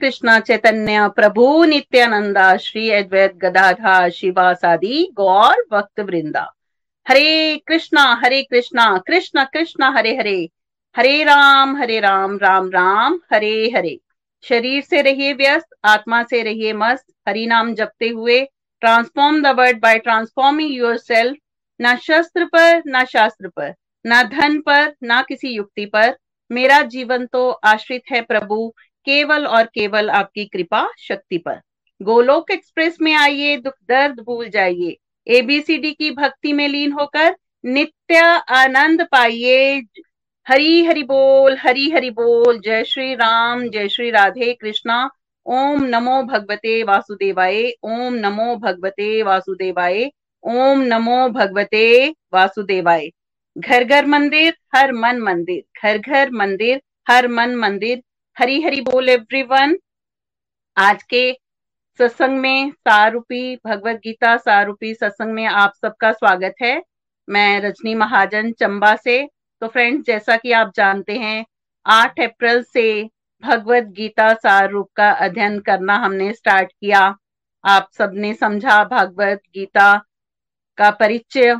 कृष्णा चैतन्य प्रभु नित्यानंदा श्री अद्वैत गदाधा शिवासादि गौर भक्त वृंदा हरे कृष्णा हरे कृष्णा कृष्ण कृष्ण हरे हरे हरे राम हरे राम राम राम हरे हरे शरीर से रहिए व्यस्त, आत्मा से रहिए मस्त हरि नाम जपते हुए transform the world by transforming yourself न शस्त्र पर, न शास्त्र पर, न धन पर, ना किसी युक्ति पर। मेरा जीवन तो आश्रित है प्रभु केवल और केवल आपकी कृपा शक्ति पर। गोलोक एक्सप्रेस में आइए, दुख दर्द भूल जाइए। एबीसीडी की भक्ति में लीन होकर नित्य आनंद पाइए। हरी हरि बोल, हरी हरि बोल। जय श्री राम, जय श्री राधे कृष्णा। ओम नमो भगवते वासुदेवाय, ओम नमो भगवते वासुदेवाय, ओम नमो भगवते वासुदेवाय। घर घर मंदिर, हर मन मंदिर। घर घर मंदिर, हर मन मंदिर हरी हरी बोल एवरीवन आज के सत्संग में सारूपी, भगवत गीता सारूपी सत्संग में आप सबका स्वागत है। मैं रजनी महाजन चंबा से। तो फ्रेंड्स जैसा कि आप जानते हैं 8 अप्रैल से भगवत गीता सारूप का अध्ययन करना हमने स्टार्ट किया। आप सबने समझा भगवत गीता का परिचय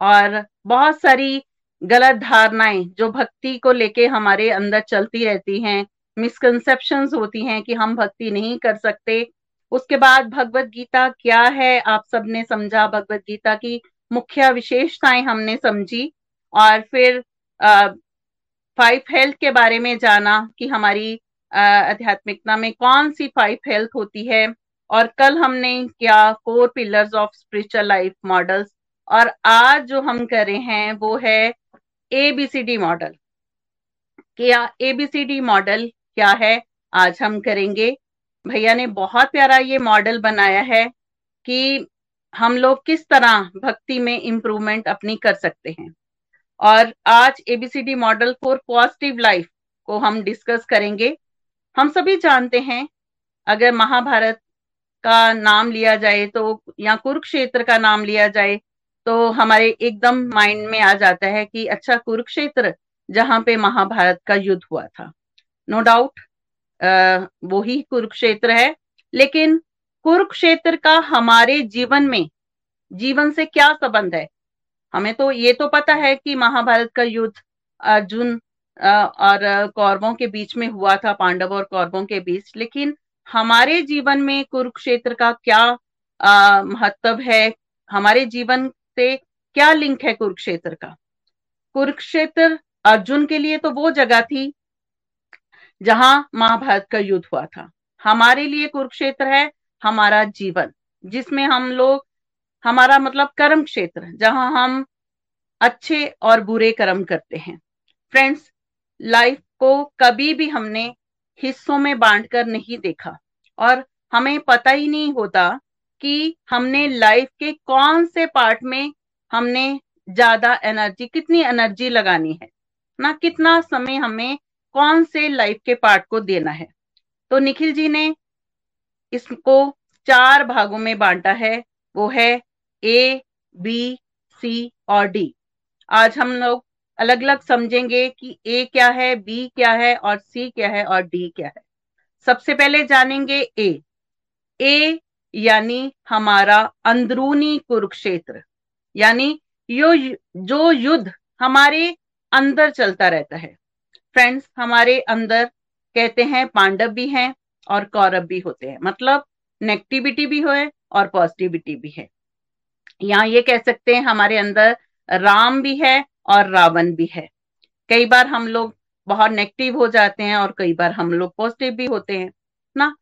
और बहुत सारी गलत धारणाएँ जो भक्ति को लेके हमारे अंदर चलती रहती हैं। मिसकंसेप्शन होती हैं कि हम भक्ति नहीं कर सकते। उसके बाद भगवत गीता क्या है? आप सबने समझा भगवत गीता की मुख्य विशेषताएँ हमने समझी। और फिर फाइव हेल्थ के बारे में जाना कि हमारी आध्यात्मिकता में कौन सी फाइव हेल्थ होती है। और कल हमने क्या four pillars of spiritual life models और आज जो हम कर रहे हैं वो है एबीसीडी मॉडल क्या एबीसीडी मॉडल क्या है? आज हम करेंगे। भैया ने बहुत प्यारा ये मॉडल बनाया है कि हम लोग किस तरह भक्ति में इम्प्रूवमेंट अपनी कर सकते हैं। और आज ABCD model for positive life को हम डिस्कस करेंगे। हम सभी जानते हैं, अगर महाभारत का नाम लिया जाए तो या कुरुक्षेत्र का नाम लिया जाए तो हमारे एकदम माइंड में आ जाता है कि अच्छा कुरुक्षेत्र जहाँ पे महाभारत का युद्ध हुआ था। नो डाउट वो ही कुरुक्षेत्र है। लेकिन कुरुक्षेत्र का हमारे जीवन में, जीवन से क्या संबंध है? हमें तो ये तो पता है कि महाभारत का युद्ध अर्जुन और कौरवों के बीच में हुआ था, पांडव और कौरवों के बीच। लेकिन हमारे जीवन में कुरुक्षेत्र का क्या महत्व है? हमारे जीवन से क्या लिंक है कुरुक्षेत्र का? कुरुक्षेत्र अर्जुन के लिए तो वो जगह थी जहाँ महाभारत का युद्ध हुआ था। हमारे लिए कुरुक्षेत्र है, हमारा जीवन, जिसमें हम लोग, हमारा मतलब कर्म क्षेत्र, जहाँ हम अच्छे और बुरे कर्म करते हैं। फ्रेंड्स लाइफ को कभी भी हमने हिस्सों में बांटकर नहीं देखा। और हमें पता ही नहीं होता कि हमने लाइफ के कौन से पार्ट में हमने ज़्यादा एनर्जी कितनी एनर्जी लगानी है। ना कितना समय हमें कौन से लाइफ के पार्ट को देना है? तो निखिल जी ने इसको चार भागों में बांटा है। वो है ए बी सी और डी आज हम लोग अलग अलग समझेंगे कि ए क्या है बी क्या है और सी क्या है और डी क्या है। सबसे पहले जानेंगे ए ए यानी हमारा अंदरूनी कुरुक्षेत्र। यानी यो, जो युद्ध हमारे अंदर चलता रहता है। फ्रेंड्स हमारे अंदर कहते हैं पांडव भी हैं और कौरव भी होते हैं। मतलब नेगेटिविटी भी है और पॉजिटिविटी भी है। यहाँ ये कह सकते हैं हमारे अंदर राम भी है और रावण भी है। कई बार हम लोग बहुत नेगेटिव हो जाते हैं और कई बार हम लोग पॉजिटिव भी होते हैं, ना?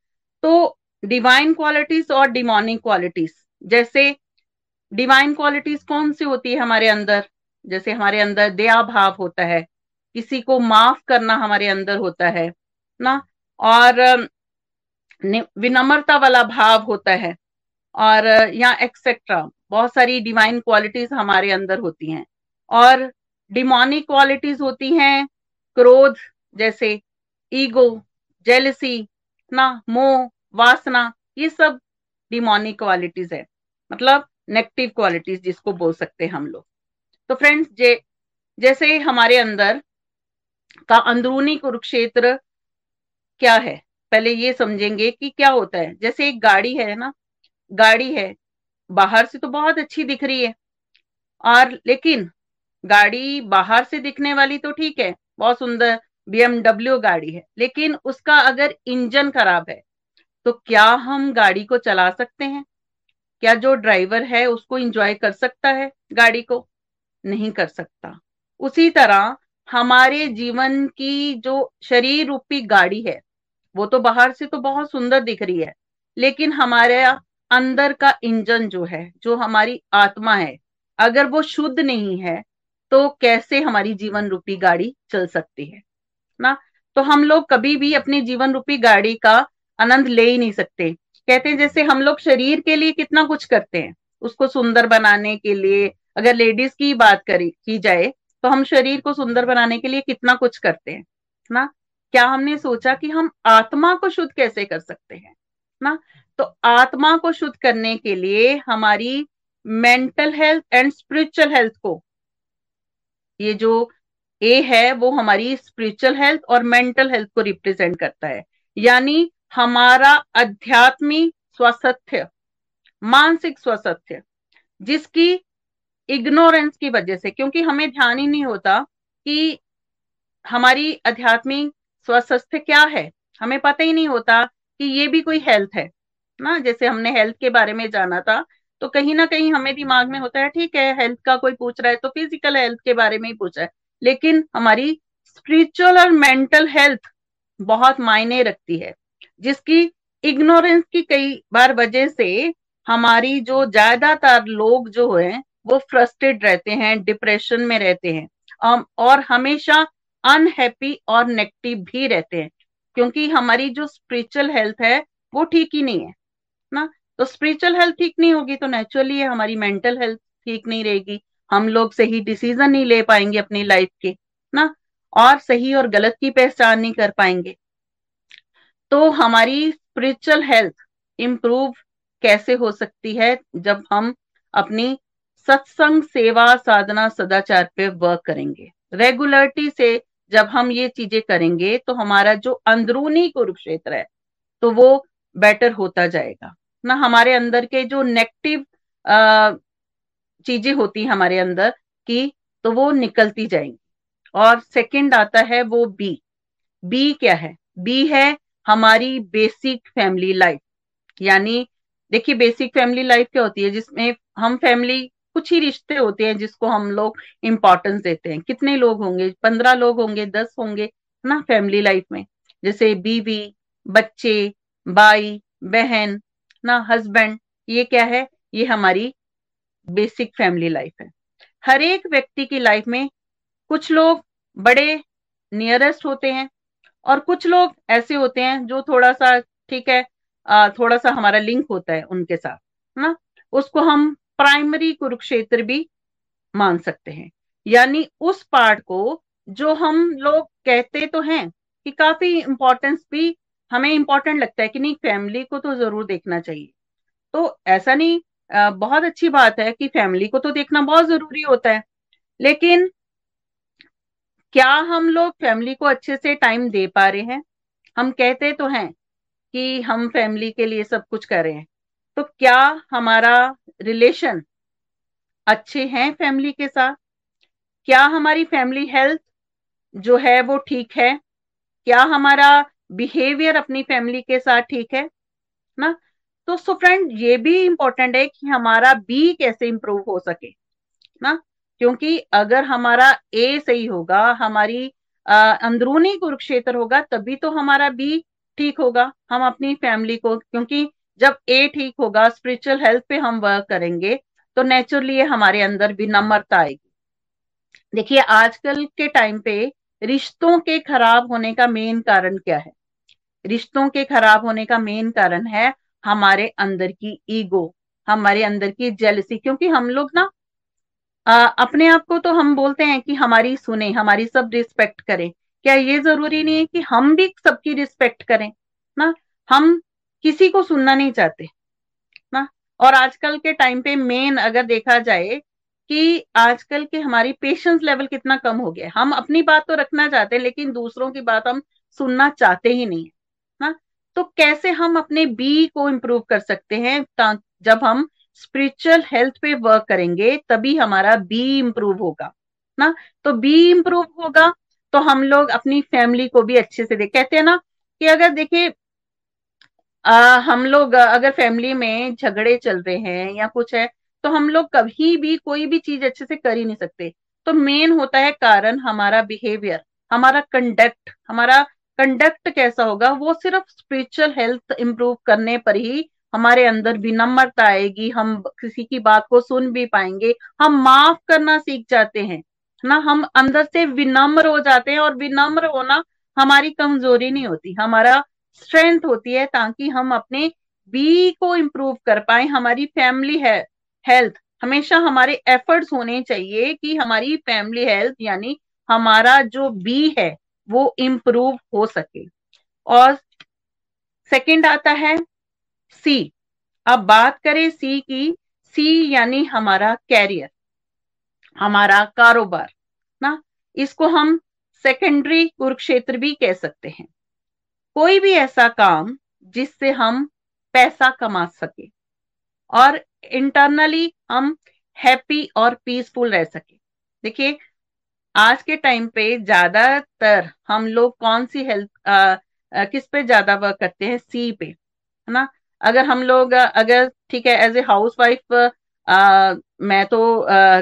तो डिवाइन क्वालिटीज और डिमोनिक क्वालिटीज जैसे डिवाइन क्वालिटीज कौन सी होती है हमारे अंदर? जैसे हमारे अंदर दया भाव होता है किसी को माफ़ करना हमारे अंदर होता है, ना? और विनम्रता वाला भाव होता है, और, या एक्सेट्रा बहुत सारी डिवाइन क्वालिटीज हमारे अंदर होती हैं, और डिमोनिक क्वालिटीज होती हैं, क्रोध, जैसे ईगो जेलसी ना? मोह, वासना, ये सब डिमोनिक क्वालिटीज है मतलब नेगेटिव क्वालिटीज जिसको बोल सकते हैं हम लोग। तो फ्रेंड्स जे, जैसे हमारे अंदर का अंदरूनी कुरुक्षेत्र क्या है? पहले ये समझेंगे कि क्या होता है। जैसे एक गाड़ी है ना, गाड़ी है, बाहर से तो बहुत अच्छी दिख रही है, और लेकिन गाड़ी बाहर से दिखने वाली तो ठीक है, बहुत सुंदर बीएमडब्ल्यू गाड़ी है, लेकिन उसका अगर इंजन खराब है तो क्या हम गाड़ी को चला सकते हैं? क्या जो ड्राइवर है उसको एंजॉय कर सकता है गाड़ी को? नहीं कर सकता। उसी तरह हमारे जीवन की जो शरीर रूपी गाड़ी है, वो तो बाहर से तो बहुत सुंदर दिख रही है, लेकिन हमारे अंदर का इंजन जो है, जो हमारी आत्मा है, अगर वो शुद्ध नहीं है तो कैसे हमारी जीवन रूपी गाड़ी चल सकती है, ना? तो हम लोग कभी भी अपनी जीवन रूपी गाड़ी का आनंद ले ही नहीं सकते। कहते हैं जैसे हम लोग शरीर के लिए कितना कुछ करते हैं, उसको सुंदर बनाने के लिए, अगर लेडीज़ की बात करी, की जाए तो हम शरीर को सुंदर बनाने के लिए कितना कुछ करते हैं, ना? क्या हमने सोचा कि हम आत्मा को शुद्ध कैसे कर सकते हैं, ना? तो आत्मा को शुद्ध करने के लिए हमारी mental health and spiritual health को, ये जो ए है, वो हमारी स्पिरिचुअल हेल्थ और मेंटल हेल्थ को रिप्रेजेंट करता है। यानी हमारा अध्यात्मिक स्वसथ्य, मानसिक स्वसथ्य, जिसकी इग्नोरेंस की वजह से, क्योंकि हमें ध्यान ही नहीं होता कि हमारी आध्यात्मिक स्वस्थ क्या है। हमें पता ही नहीं होता कि ये भी कोई हेल्थ है, ना? जैसे हमने हेल्थ के बारे में जाना था तो कहीं ना कहीं हमें दिमाग में होता है, ठीक है हेल्थ का कोई पूछ रहा है तो फ़िज़िकल हेल्थ के बारे में ही पूछ रहा है। लेकिन हमारी स्पिरिचुअल और मेंटल हेल्थ बहुत मायने रखती है, जिसकी इग्नोरेंस की कई बार वजह से हमारी जो ज़्यादातर लोग जो है वो फ्रस्ट्रेट रहते हैं डिप्रेशन में रहते हैं। और हमेशा अनहैप्पी और नेगेटिव भी रहते हैं, क्योंकि हमारी जो स्पिरिचुअल हेल्थ है, वो ठीक ही नहीं है, ना? तो स्पिरिचुअल हेल्थ ठीक नहीं होगी तो नेचुरली हमारी मेंटल हेल्थ ठीक नहीं रहेगी। हम लोग सही डिसीज़न नहीं ले पाएँगे अपनी लाइफ के, ना? और सही और गलत की पहचान नहीं कर पाएँगे। तो हमारी स्पिरिचुअल हेल्थ इंप्रूव कैसे हो सकती है जब हम अपनी सत्संग, सेवा, साधना, सदाचार पे वर्क करेंगे। रेगुलरिटी से जब हम ये चीज़ें करेंगे तो हमारा जो अंदरूनी कुरुक्षेत्र है तो वो बेटर होता जाएगा। ना हमारे अंदर के जो नेगेटिव चीज़ें होती है हमारे अंदर की तो वो निकलती जाएँगी। और सेकंड आता है वो बी बी क्या है? बी है हमारी बेसिक फैमिली लाइफ यानी देखिए बेसिक फैमिली लाइफ क्या होती है, जिसमें हम फैमिली कुछ ही रिश्ते होते हैं जिसको हम लोग इम्पोर्टेंस देते हैं। कितने लोग होंगे? पंद्रह लोग होंगे, दस होंगे ना फैमिली लाइफ में। जैसे बीवी, बच्चे भाई बहन ना हस्बैंड ये क्या है? ये हमारी बेसिक फैमिली लाइफ है। हर एक व्यक्ति की लाइफ में कुछ लोग बड़े नियरेस्ट होते हैं और कुछ लोग ऐसे होते हैं जो थोड़ा सा, ठीक है थोड़ा सा हमारा लिंक होता है उनके साथ ना? उसको हम प्राइमरी कुरुक्षेत्र भी मान सकते हैं। यानी उस पार्ट को जो हम लोग कहते तो हैं कि काफ़ी इंपॉर्टेंस भी हमें इंपॉर्टेंट लगता है कि नहीं फैमिली को तो ज़रूर देखना चाहिए। तो ऐसा नहीं बहुत अच्छी बात है कि फैमिली को तो देखना बहुत ज़रूरी होता है। लेकिन क्या हम लोग फैमिली को अच्छे से टाइम दे पा रहे हैं? हम कहते तो हैं कि हम फैमिली के लिए सब कुछ कर रहे हैं। तो क्या हमारा रिलेशन अच्छे हैं फैमिली के साथ? क्या हमारी फैमिली हेल्थ जो है वो ठीक है? क्या हमारा बिहेवियर अपनी फैमिली के साथ ठीक है? ना? तो सो फ्रेंड ये भी इंपॉर्टेंट है कि हमारा बी कैसे इंप्रूव हो सके, ना? क्योंकि अगर हमारा ए सही होगा, हमारी अंदरूनी कुरुक्षेत्र होगा, तभी तो हमारा बी ठीक होगा, हम अपनी फैमिली को, क्योंकि जब ए ठीक होगा स्पिरिचुअल हेल्थ पे हम वर्क करेंगे तो नेचुरली हमारे अंदर भी नम्रता आएगी। देखिए आजकल के टाइम पे रिश्तों के खराब होने का मेन कारण क्या है? रिश्तों के खराब होने का मेन कारण है हमारे अंदर की ईगो हमारे अंदर की जेलसी क्योंकि हम लोग ना आ, अपने आप को तो हम बोलते हैं कि हमारी सुने हमारी सब रिस्पेक्ट करें। क्या ये ज़रूरी नहीं है कि हम भी सबकी रिस्पेक्ट करें? ना हम किसी को सुनना नहीं चाहते, ना? और आजकल के टाइम पे मेन अगर देखा जाए कि आजकल के हमारी पेशेंस लेवल कितना कम हो गया हम अपनी बात तो रखना चाहते हैं, लेकिन दूसरों की बात हम सुनना चाहते ही नहीं ना? तो कैसे हम अपने बी को इम्प्रूव कर सकते हैं जब हम स्पिरिचुअल हेल्थ पे वर्क करेंगे, तभी हमारा बी इम्प्रूव होगा, ना? तो बी इम्प्रूव होगा तो हम लोग अपनी फैमिली को भी अच्छे से देख, कहते हैं ना कि अगर देखिए हम लोग अगर फैमिली में झगड़े चल रहे हैं या कुछ है तो हम लोग कभी भी कोई भी चीज़ अच्छे से कर ही नहीं सकते। तो मेन होता है कारण हमारा बिहेवियर हमारा कंडक्ट हमारा कंडक्ट कैसा होगा, वो सिर्फ़ स्पिरिचुअल हेल्थ इंप्रूव करने पर ही हमारे अंदर विनम्रता आएगी, हम किसी की बात को सुन भी पाएँगे, हम माफ़ करना सीख जाते हैं ना? हम अंदर से विनम्र हो जाते हैं और विनम्र होना हमारी कमज़ोरी नहीं होती, हमारा स्ट्रेंथ होती है ताकि हम अपने बी को इम्प्रूव कर पाए। हमारी फैमिली है हेल्थ हमेशा हमारे एफर्ट्स होने चाहिए कि हमारी फैमिली हेल्थ यानी हमारा जो बी है, वो इम्प्रूव हो सके। और सेकंड आता है सी अब बात करें सी की। सी यानी हमारा कैरियर हमारा कारोबार, ना? इसको हम सेकेंडरी कुरुक्षेत्र भी कह सकते हैं। कोई भी ऐसा काम जिससे हम पैसा कमा सके और इंटरनली हम हैप्पी और पीसफुल रह सके। देखिए, आज के टाइम पे ज़्यादातर हम लोग कौन सी हेल्थ किस पे ज़्यादा वर्क करते हैं? सी पे, है ना? अगर हम लोग, अगर ठीक है एज ए हाउस वाइफ मैं तो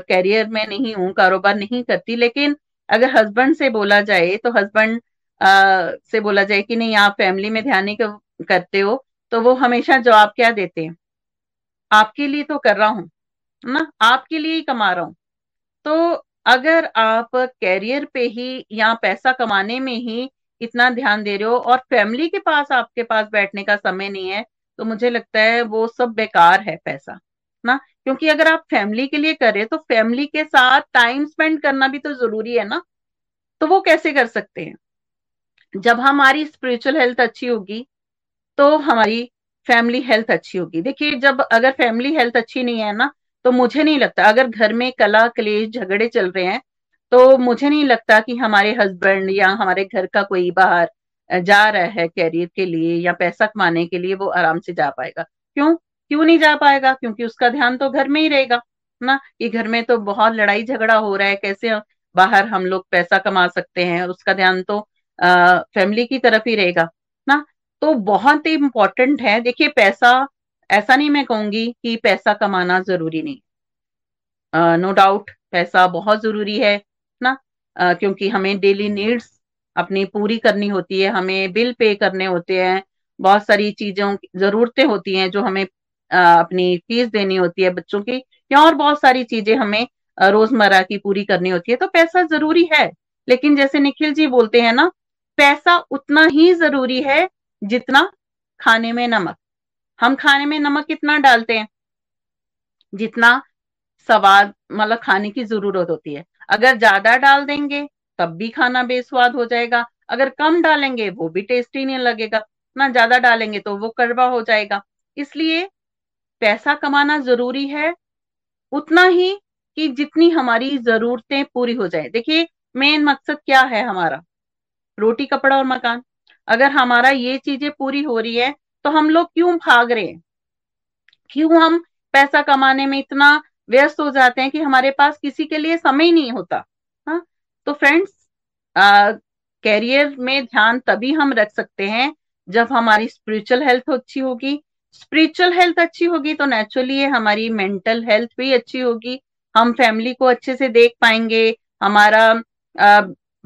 कैरियर में नहीं हूँ, कारोबार नहीं करती, लेकिन अगर हस्बैंड से बोला जाए तो हस्बैंड से बोला जाए कि नहीं, आप फैमिली में ध्यान नहीं करते हो तो वो हमेशा जवाब क्या देते हैं? आपके लिए तो कर रहा हूँ ना? आपके लिए ही कमा रहा हूँ। तो अगर आप कैरियर पे ही या पैसा कमाने में ही इतना ध्यान दे रहे हो और फैमिली के पास, आपके पास बैठने का समय नहीं है तो मुझे लगता है वो सब बेकार है पैसा, ना? क्योंकि अगर आप फैमिली के लिए कर तो फैमिली के साथ टाइम स्पेंड करना भी तो ज़रूरी है ना? तो वो कैसे कर सकते हैं? जब हमारी स्पिरिचुअल हेल्थ अच्छी होगी तो हमारी फैमिली हेल्थ अच्छी होगी। देखिए, जब अगर फैमिली हेल्थ अच्छी नहीं है ना तो मुझे नहीं लगता, अगर घर में कला, क्लेश, झगड़े चल रहे हैं तो मुझे नहीं लगता कि हमारे हस्बैंड या हमारे घर का कोई बाहर जा रहा है कैरियर के लिए या पैसा कमाने के लिए वो आराम से जा पाएगा। क्यों? क्यों नहीं जा पाएगा? क्योंकि उसका ध्यान तो घर में ही रहेगा, ना? कि घर में तो बहुत लड़ाई झगड़ा हो रहा है, कैसे बाहर हम लोग पैसा कमा सकते हैं? उसका ध्यान तो फैमिली की तरफ़ ही रहेगा ना? तो बहुत ही इंपॉर्टेंट है। देखिए पैसा ऐसा नहीं मैं कहूँगी कि पैसा कमाना ज़रूरी नहीं। नो uh, डाउट no पैसा बहुत ज़रूरी है ना? uh, क्योंकि हमें डेली नीड्स अपनी पूरी करनी होती है हमें बिल पे करने होते हैं बहुत सारी चीज़ों जरूरतें होती हैं जो हमें uh, अपनी फ़ीस देनी होती है बच्चों की या और बहुत सारी चीज़ें हमें रोज़मर्रा की पूरी करनी होती है। तो पैसा ज़रूरी है लेकिन जैसे निखिल जी बोलते हैं ना पैसा उतना ही ज़रूरी है जितना खाने में नमक। हम खाने में नमक कितना डालते हैं? जितना स्वाद मतलब खाने की ज़रूरत होती है। अगर ज़्यादा डाल देंगे, तब भी खाना बेस्वाद हो जाएगा। अगर कम डालेंगे, वो भी टेस्टी नहीं लगेगा। ना ज़्यादा डालेंगे तो वो कड़वा हो जाएगा। इसलिए पैसा कमाना ज़रूरी है, उतना ही कि जितनी हमारी जरूरतें पूरी हो जाए। देखिए, मेन मकसद क्या है हमारा? रोटी, कपड़ा और मकान। अगर हमारा ये चीज़ें पूरी हो रही है तो हम लोग क्यों भाग रहे हैं? क्यों हम पैसा कमाने में इतना व्यस्त हो जाते हैं कि हमारे पास किसी के लिए समय नहीं होता? हा? तो फ्रेंड्स कैरियर में ध्यान तभी हम रख सकते हैं जब हमारी स्पिरिचुअल हेल्थ अच्छी होगी। स्पिरिचुअल हेल्थ अच्छी होगी तो नेचुरली हमारी मेंटल हेल्थ भी अच्छी होगी। हम फैमिली को अच्छे से देख पाएँगे, हमारा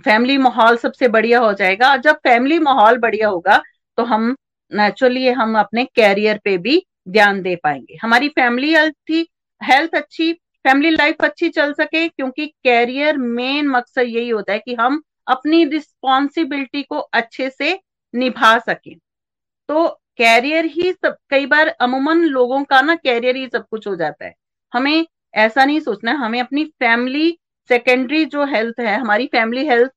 फैमिली माहौल सबसे बढ़िया हो जाएगा। और जब फैमिली माहौल बढ़िया होगा तो हम नेचुरली हम अपने कैरियर पे भी ध्यान दे पाएँगे। हमारी फैमिली हेल्थ हेल्थ अच्छी फैमिली लाइफ अच्छी चल सके, क्योंकि कैरियर मेन मकसद यही होता है कि हम अपनी रिस्पॉन्सिबिलिटी को अच्छे से निभा सके। तो कैरियर ही सब, कई बार अमूमन लोगों का ना कैरियर ही सब कुछ हो जाता है। हमें ऐसा नहीं सोचना, हमें अपनी फैमिली सेकेंडरी जो हेल्थ है हमारी फैमिली हेल्थ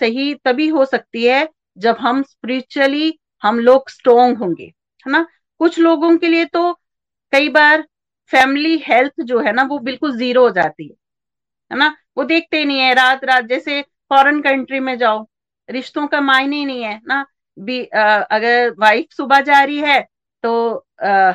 सही तभी हो सकती है जब हम स्पिरिचुअली हम लोग स्ट्रोंग होंगे है ना? कुछ लोगों के लिए तो कई बार फैमिली हेल्थ जो है ना वो बिल्कुल ज़ीरो हो जाती है है ना? वो देखते नहीं है रात रात जैसे फॉरेन कंट्री में जाओ रिश्तों का मायने ही नहीं है ना? भी आ, अगर वाइफ सुबह जा रही है तो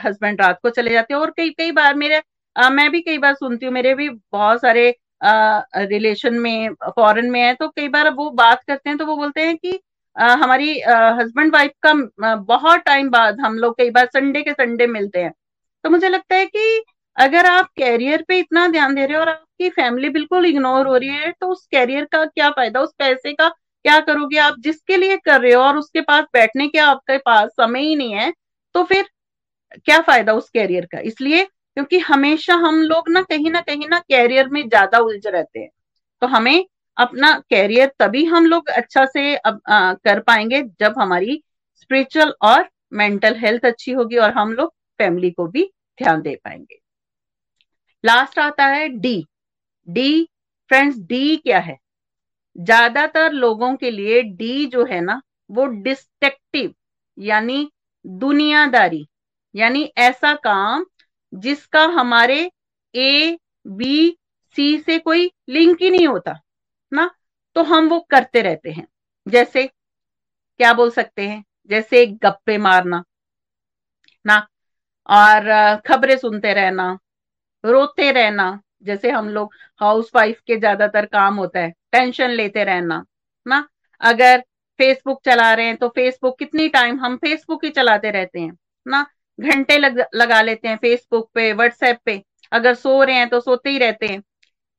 हस्बैंड रात को चले जाते हैं और कई कई बार मेरे आ, मैं भी कई बार सुनती हूँ मेरे भी बहुत सारे रिलेशन में फॉरेन में है तो कई बार वो बात करते हैं तो वो बोलते हैं कि आ, हमारी हस्बैंड वाइफ का बहुत टाइम बाद हम लोग कई बार संडे के संडे मिलते हैं। तो मुझे लगता है कि अगर आप कैरियर पे इतना ध्यान दे रहे हो और आपकी फैमिली बिल्कुल इग्नोर हो रही है तो उस कैरियर का क्या फ़ायदा उस पैसे का क्या करोगे आप जिसके लिए कर रहे हो और उसके पास बैठने के आपके पास समय ही नहीं है तो फिर क्या फ़ायदा उस कैरियर का? इसलिए क्योंकि हमेशा हम लोग ना कहीं ना कहीं ना कैरियर में ज़्यादा उलझ रहते हैं। तो हमें अपना कैरियर तभी हम लोग अच्छा से अब, आ, कर पाएँगे जब हमारी स्पिरिचुअल और मेंटल हेल्थ अच्छी होगी और हम लोग फैमिली को भी ध्यान दे पाएँगे। लास्ट आता है डी डी फ्रेंड्स डी क्या है? ज़्यादातर लोगों के लिए डी जो है ना वो डिस्ट्रक्टिव यानी दुनियादारी यानी ऐसा काम जिसका हमारे ए बी सी से कोई लिंक ही नहीं होता, ना? तो हम वो करते रहते हैं। जैसे, क्या बोल सकते हैं? जैसे गप्पे मारना, ना? और खबरें सुनते रहना, रोते रहना। जैसे हम लोग हाउस वाइफ के ज़्यादातर काम होता है टेंशन लेते रहना, ना? अगर फेसबुक चला रहे हैं तो फेसबुक कितनी टाइम हम फेसबुक ही चलाते रहते हैं, ना? घंटे लग, लगा लेते हैं फेसबुक पे व्हाट्सएप पे। अगर सो रहे हैं तो सोते ही रहते हैं।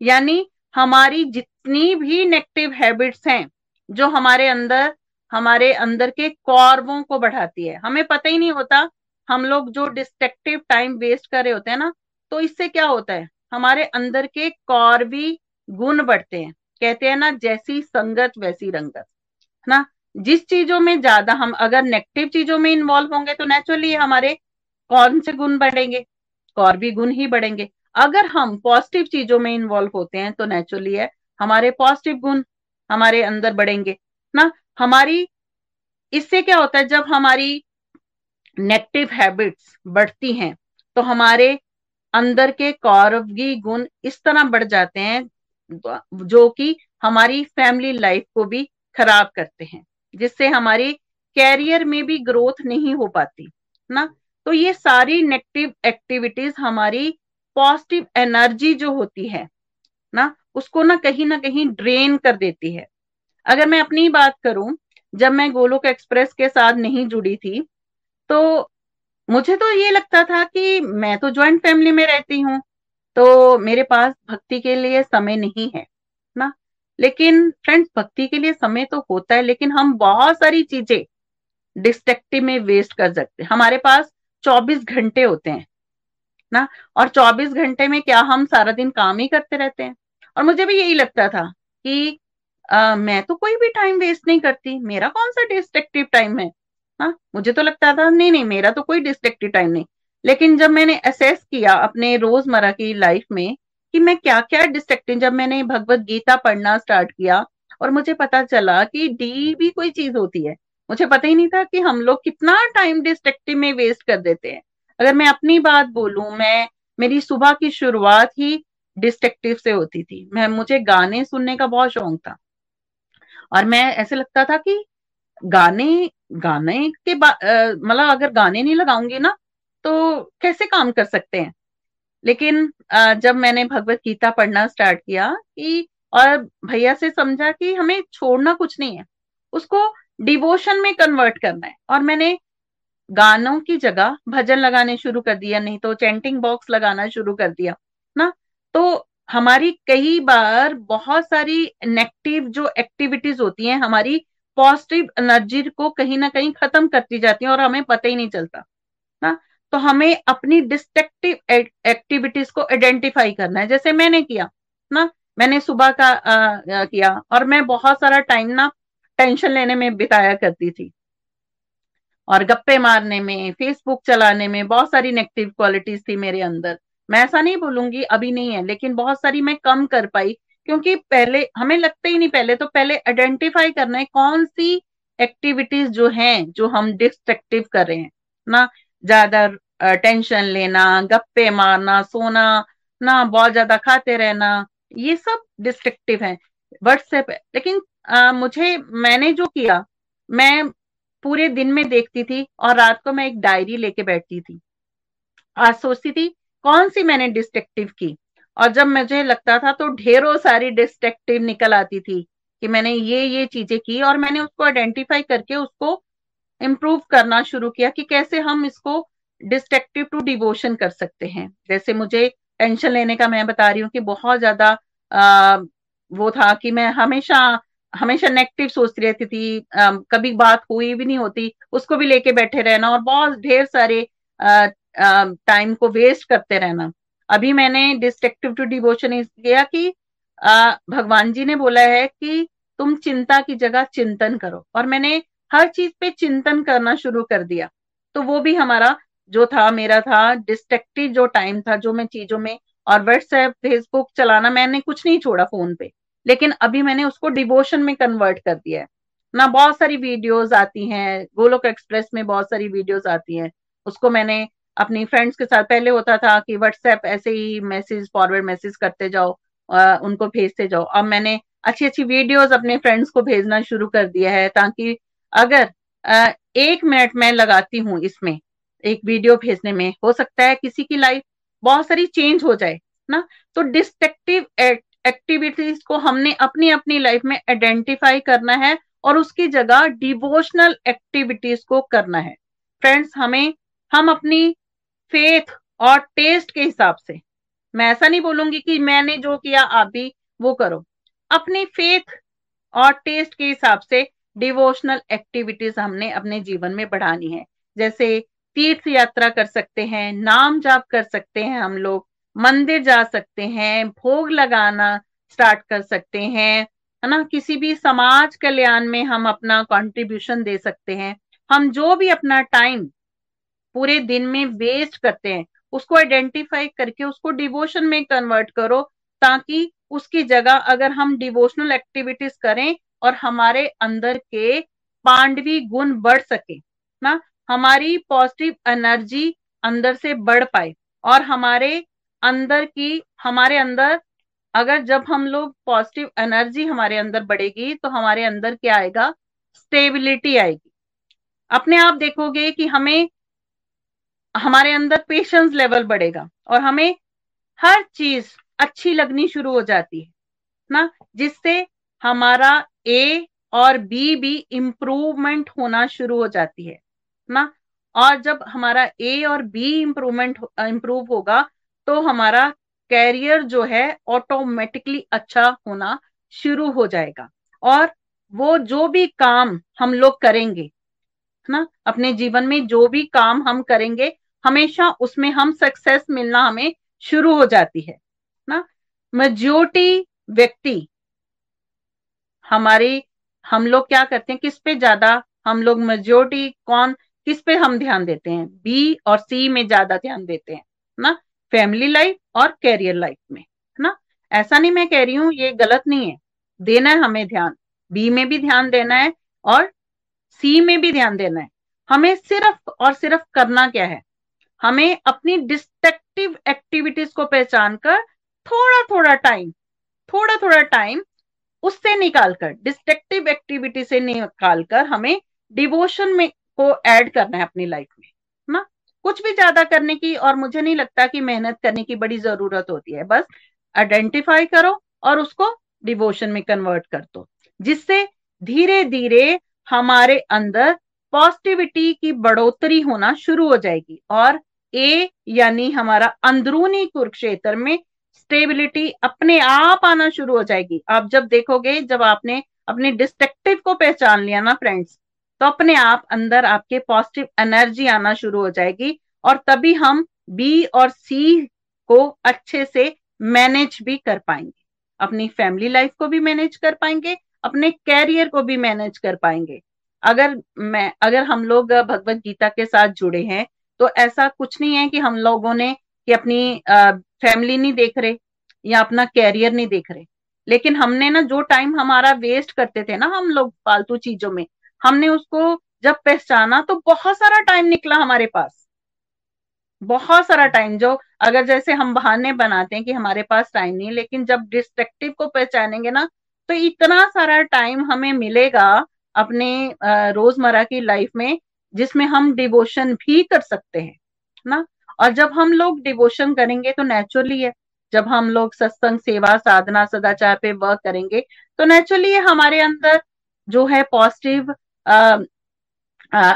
यानी हमारी जितनी भी नेगेटिव हैबिट्स हैं जो हमारे अंदर हमारे अंदर के कौरवों को बढ़ाती है। हमें पता ही नहीं होता हम लोग जो डिस्ट्रक्टिव टाइम वेस्ट कर रहे होते हैं ना तो इससे क्या होता है? हमारे अंदर के कौरवी गुण बढ़ते हैं। कहते हैं ना जैसी संगत वैसी रंगत। है ना? जिस चीज़ों में ज़्यादा हम अगर नेगेटिव चीज़ों में इन्वॉल्व होंगे तो नेचुरली हमारे कौन से गुण बढ़ेंगे? कौरवी गुण ही बढ़ेंगे। अगर हम पॉजिटिव चीज़ों में इन्वॉल्व होते हैं तो नेचुरली है, हमारे पॉजिटिव गुण हमारे अंदर बढ़ेंगे, ना? हमारी, इससे क्या होता है, जब हमारी नेगेटिव हैबिट्स बढ़ती हैं तो हमारे अंदर के कौरवगी गुण इस तरह बढ़ जाते हैं जो कि हमारी फैमिली लाइफ को भी खराब करते हैं, जिससे हमारी कैरियर में भी ग्रोथ नहीं हो पाती, ना? तो ये सारी नेगेटिव एक्टिविटीज़ हमारी पॉजिटिव एनर्जी जो होती है, ना, उसको ना कहीं ना कहीं ड्रेन कर देती है। अगर मैं अपनी बात करूँ, जब मैं गोलोक एक्सप्रेस के साथ नहीं जुड़ी थी तो मुझे तो ये लगता था कि मैं तो ज्वाइंट फैमिली में रहती हूँ तो मेरे पास भक्ति के लिए समय नहीं है, ना। लेकिन फ्रेंड्स भक्ति के लिए समय तो होता है, लेकिन हम बहुत सारी चीज़ें डिस्ट्रक्टिव में वेस्ट कर सकते हमारे पास 24 घंटे होते हैं ना? और 24 घंटे में क्या हम सारा दिन काम ही करते रहते हैं? और मुझे भी यही लगता था कि आ, मैं तो कोई भी टाइम वेस्ट नहीं करती मेरा कौन सा डिस्ट्रक्टिव टाइम है? हाँ मुझे तो लगता था नहीं नहीं मेरा तो कोई डिस्ट्रक्टिव टाइम नहीं। लेकिन जब मैंने असेस किया अपने रोज़मर्रा की लाइफ में कि मैं क्या क्या डिस्ट्रक्टिव जब मैंने भगवत गीता पढ़ना स्टार्ट किया और मुझे पता चला कि डी भी कोई चीज़ होती है मुझे पता ही नहीं था कि हम लोग कितना टाइम डिस्ट्रक्टिव में वेस्ट कर देते हैं। अगर मैं अपनी बात बोलूँ मैं मेरी सुबह की शुरुआत ही डिस्ट्रक्टिव से होती थी। मैं मुझे गाने सुनने का बहुत शौक था। और मैं ऐसे लगता था कि गाने गाने के मतलब अगर गाने नहीं लगाऊँगी ना तो कैसे काम कर सकते हैं? लेकिन आ, जब मैंने भगवत गीता पढ़ना स्टार्ट किया कि और भैया से समझा कि हमें छोड़ना कुछ नहीं है उसको डिवोशन में कन्वर्ट करना है। और मैंने गानों की जगह भजन लगाने शुरू कर दिया नहीं तो चैंटिंग बॉक्स लगाना शुरू कर दिया ना? तो हमारी कई बार बहुत सारी नेगेटिव जो एक्टिविटीज़ होती हैं हमारी पॉजिटिव एनर्जी को कहीं ना कहीं खत्म करती जाती है और हमें पता ही नहीं चलता ना? तो हमें अपनी डिस्ट्रक्टिव एक्टिविटीज़ को आइडेंटिफाई करना है। जैसे मैंने किया ना? मैंने सुबह का आ, किया और मैं बहुत सारा टाइम ना टेंशन लेने में बिताया करती थी। और गप्पे मारने में फेसबुक चलाने में बहुत सारी नेगेटिव क्वालिटीज थी मेरे अंदर। मैं ऐसा नहीं बोलूँगी, अभी नहीं है, लेकिन बहुत सारी मैं कम कर पाई, क्योंकि पहले, हमें लगता ही नहीं पहले तो पहले आइडेंटिफाई करना है कौन सी एक्टिविटीज़ जो हैं, जो हम डिस्ट्रक्टिव कर रहे हैं। ना ज़्यादा टेंशन लेना, गप्पे मारना, सोना, ना बहुत ज़्यादा खाते रहना, ये सब डिस्ट्रक्टिव है। व्हाट्सएप है। लेकिन आ, मुझे मैंने जो किया मैं पूरे दिन में देखती थी और रात को मैं एक डायरी लेके बैठती थी। आज सोचती थी कौन सी मैंने डिस्ट्रक्टिव की? और जब मुझे लगता था तो ढेरों सारी डिस्ट्रक्टिव निकल आती थी कि मैंने ये ये चीज़ें की और मैंने उसको आइडेंटिफाई करके उसको इम्प्रूव करना शुरू किया कि कैसे हम इसको डिस्ट्रक्टिव टू डिवोशन कर सकते हैं। जैसे मुझे टेंशन लेने का मैं बता रही हूँ कि बहुत ज़्यादा वो था कि मैं हमेशा हमेशा नेगेटिव सोचती रहती थी। आ, कभी बात हुई भी नहीं होती उसको भी लेके बैठे रहना और बहुत ढेर सारे टाइम को वेस्ट करते रहना। अभी मैंने डिस्ट्रक्टिव टू डिवोशन किया कि आ, भगवान जी ने बोला है कि तुम चिंता की जगह चिंतन करो। और मैंने हर चीज़ पे चिंतन करना शुरू कर दिया। तो वो भी हमारा जो था मेरा था डिस्ट्रक्टिव जो टाइम था जो मैं चीज़ों में और व्हाट्सएप फेसबुक चलाना मैंने कुछ नहीं छोड़ा फ़ोन पे। लेकिन अभी मैंने उसको डिवोशन में कन्वर्ट कर दिया है। ना बहुत सारी वीडियोस आती हैं गोलोक एक्सप्रेस में बहुत सारी वीडियोस आती हैं। उसको मैंने अपनी फ्रेंड्स के साथ पहले होता था कि व्हाट्सएप ऐसे ही मैसेज फॉरवर्ड मैसेज करते जाओ आ, उनको भेजते जाओ। अब मैंने अच्छी अच्छी वीडियोस अपने फ्रेंड्स को भेजना शुरू कर दिया है ताकि अगर आ, एक मिनट में लगाती हूँ इसमें एक वीडियो भेजने में हो सकता है किसी की लाइफ बहुत सारी चेंज हो जाए ना? तो डिस्ट्रक्टिव एक्टिविटीज़ को हमने अपनी अपनी लाइफ में आइडेंटिफाई करना है और उसकी जगह डिवोशनल एक्टिविटीज़ को करना है। फ्रेंड्स हमें, हम अपनी फेथ और टेस्ट के हिसाब से, मैं ऐसा नहीं बोलूँगी कि मैंने जो किया आप भी वो करो। अपनी फेथ और टेस्ट के हिसाब से डिवोशनल एक्टिविटीज़ हमने अपने जीवन में बढ़ानी है। जैसे तीर्थ यात्रा कर सकते हैं, नाम जाप कर सकते हैं हम लोग। मंदिर जा सकते हैं, भोग लगाना स्टार्ट कर सकते हैं, है ना? किसी भी समाज कल्याण में हम अपना कंट्रीब्यूशन दे सकते हैं। हम जो भी अपना टाइम पूरे दिन में वेस्ट करते हैं, उसको आइडेंटिफाई करके उसको डिवोशन में कन्वर्ट करो, ताकि उसकी जगह अगर हम डिवोशनल एक्टिविटीज़ करें और हमारे अंदर के पांडवी गुण बढ़ सके, ना? हमारी पॉजिटिव एनर्जी अंदर से बढ़ पाए और हमारे अंदर की, हमारे अंदर, अगर जब हम लोग पॉजिटिव एनर्जी हमारे अंदर बढ़ेगी तो हमारे अंदर क्या आएगा? स्टेबिलिटी आएगी। अपने आप देखोगे कि हमें, हमारे अंदर पेशेंस लेवल बढ़ेगा और हमें हर चीज़ अच्छी लगनी शुरू हो जाती है, ना? जिससे हमारा ए और बी भी इम्प्रूवमेंट होना शुरू हो जाती है, ना? और जब हमारा ए और बी इम्प्रूवमेंट इम्प्रूव होगा तो हमारा कैरियर जो है ऑटोमेटिकली अच्छा होना शुरू हो जाएगा। और वो जो भी काम हम लोग करेंगे, है ना? अपने जीवन में जो भी काम हम करेंगे, हमेशा उसमें हम सक्सेस मिलना हमें शुरू हो जाती है ना? मेजोरिटी व्यक्ति हमारे, हम लोग क्या करते हैं, किस पे ज़्यादा हम लोग मेजोरिटी कौन, किस पे हम ध्यान देते हैं? बी और सी में ज़्यादा ध्यान देते हैं ना? फैमिली लाइफ और कैरियर लाइफ में, है ना? ऐसा नहीं मैं कह रही हूँ, ये गलत नहीं है। देना है हमें ध्यान, बी में भी ध्यान देना है और सी में भी ध्यान देना है। हमें सिर्फ़ और सिर्फ़ करना क्या है? हमें अपनी डिस्ट्रक्टिव एक्टिविटीज़ को पहचान कर थोड़ा थोड़ा टाइम थोड़ा थोड़ा टाइम उससे निकालकर डिस्ट्रक्टिव एक्टिविटी से निकालकर हमें डिवोशन में को ऐड करना है अपनी लाइफ में। कुछ भी ज़्यादा करने की और मुझे नहीं लगता कि मेहनत करने की बड़ी ज़रूरत होती है। बस आइडेंटिफाई करो और उसको डिवोशन में कन्वर्ट कर दो, जिससे धीरे धीरे हमारे अंदर पॉजिटिविटी की बढ़ोतरी होना शुरू हो जाएगी और ए यानी हमारा अंदरूनी कुरुक्षेत्र में स्टेबिलिटी अपने आप आना शुरू हो जाएगी। आप जब देखोगे, जब आपने अपने डिस्ट्रक्टिव को पहचान लिया ना फ्रेंड्स तो अपने आप अंदर आपके पॉजिटिव एनर्जी आना शुरू हो जाएगी और तभी हम बी और सी को अच्छे से मैनेज भी कर पाएँगे। अपनी फैमिली लाइफ को भी मैनेज कर पाएँगे, अपने कैरियर को भी मैनेज कर पाएँगे। अगर मैं, अगर हम लोग भगवत गीता के साथ जुड़े हैं तो ऐसा कुछ नहीं है कि हम लोगों ने कि अपनी फैमिली नहीं देख रहे या अपना कैरियर नहीं देख रहे। लेकिन हमने ना जो टाइम हमारा वेस्ट करते थे ना हम लोग फालतू चीज़ों में हमने उसको जब पहचाना तो बहुत सारा टाइम निकला हमारे पास। बहुत सारा टाइम जो अगर जैसे हम बहाने बनाते हैं कि हमारे पास टाइम नहीं लेकिन जब डिस्ट्रक्टिव को पहचानेंगे ना तो इतना सारा टाइम हमें मिलेगा अपने रोज़मर्रा की लाइफ में, जिसमें हम डिवोशन भी कर सकते हैं, ना? और जब हम लोग डिवोशन करेंगे तो नेचुरली है। जब हम लोग सत्संग, सेवा, साधना, सदाचार पे वर्क करेंगे तो नेचुरली हमारे अंदर जो है पॉजिटिव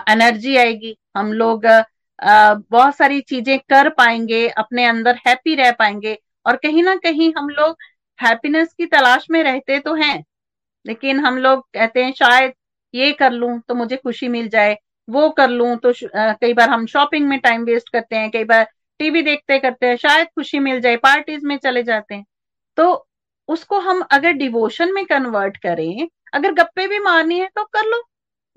एनर्जी आएगी। हम लोग बहुत सारी चीज़ें कर पाएँगे, अपने अंदर हैप्पी रह पाएँगे और कहीं ना कहीं हम लोग हैप्पीनेस की तलाश में रहते तो हैं, लेकिन हम लोग कहते हैं, शायद ये कर लूँ तो मुझे खुशी मिल जाए, वो कर लूँ तो कई बार हम शॉपिंग में टाइम वेस्ट करते हैं, कई बार टीवी देखते करते हैं, शायद खुशी मिल जाए, पार्टीज़ में चले जाते हैं। तो उसको हम अगर डिवोशन में कन्वर्ट करें, अगर गप्पे भी मारनी है तो कर लो।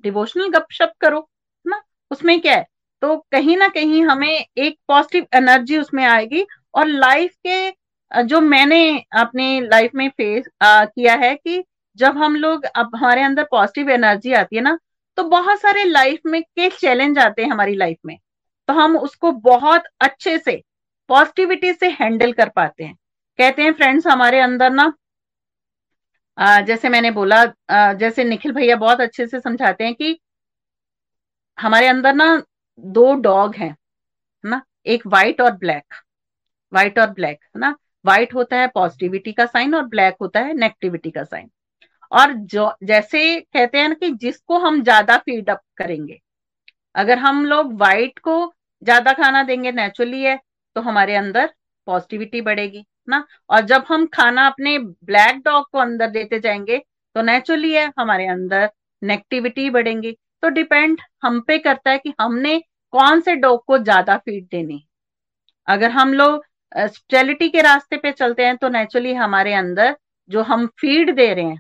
डिवोशनल गपशप करो ना? उसमें क्या है? तो कहीं ना कहीं हमें एक पॉजिटिव एनर्जी उसमें आएगी और लाइफ के जो मैंने अपने लाइफ में फेस आ, किया है कि जब हम लोग अब हमारे अंदर पॉजिटिव एनर्जी आती है ना तो बहुत सारे लाइफ में के चैलेंज आते हैं हमारी लाइफ में। तो हम उसको बहुत अच्छे से पॉजिटिविटी से हैंडल कर पाते हैं। कहते हैं फ्रेंड्स हमारे अंदर ना जैसे मैंने बोला जैसे निखिल भैया बहुत अच्छे से समझाते हैं कि हमारे अंदर ना दो डॉग हैं ना? एक व्हाइट और ब्लैक व्हाइट और ब्लैक है ना? व्हाइट होता है पॉजिटिविटी का साइन और ब्लैक होता है नेगेटिविटी का साइन और जो, जैसे कहते हैं ना कि जिसको हम ज़्यादा फ़ीड अप करेंगे, अगर हम लोग व्हाइट को ज़्यादा खाना देंगे नेचुरली है तो हमारे अंदर पॉजिटिविटी बढ़ेगी. ना? और जब हम खाना अपने ब्लैक डॉग को अंदर देते जाएँगे तो नेचुरली है, हमारे अंदर नेगेटिविटी बढ़ेंगी। तो डिपेंड हम पे करता है कि हमने कौन से डॉग को ज़्यादा फ़ीड देनी अगर हम लोग स्पेलिटी के रास्ते पे चलते हैं तो नेचुरली हमारे अंदर जो हम फ़ीड दे रहे हैं,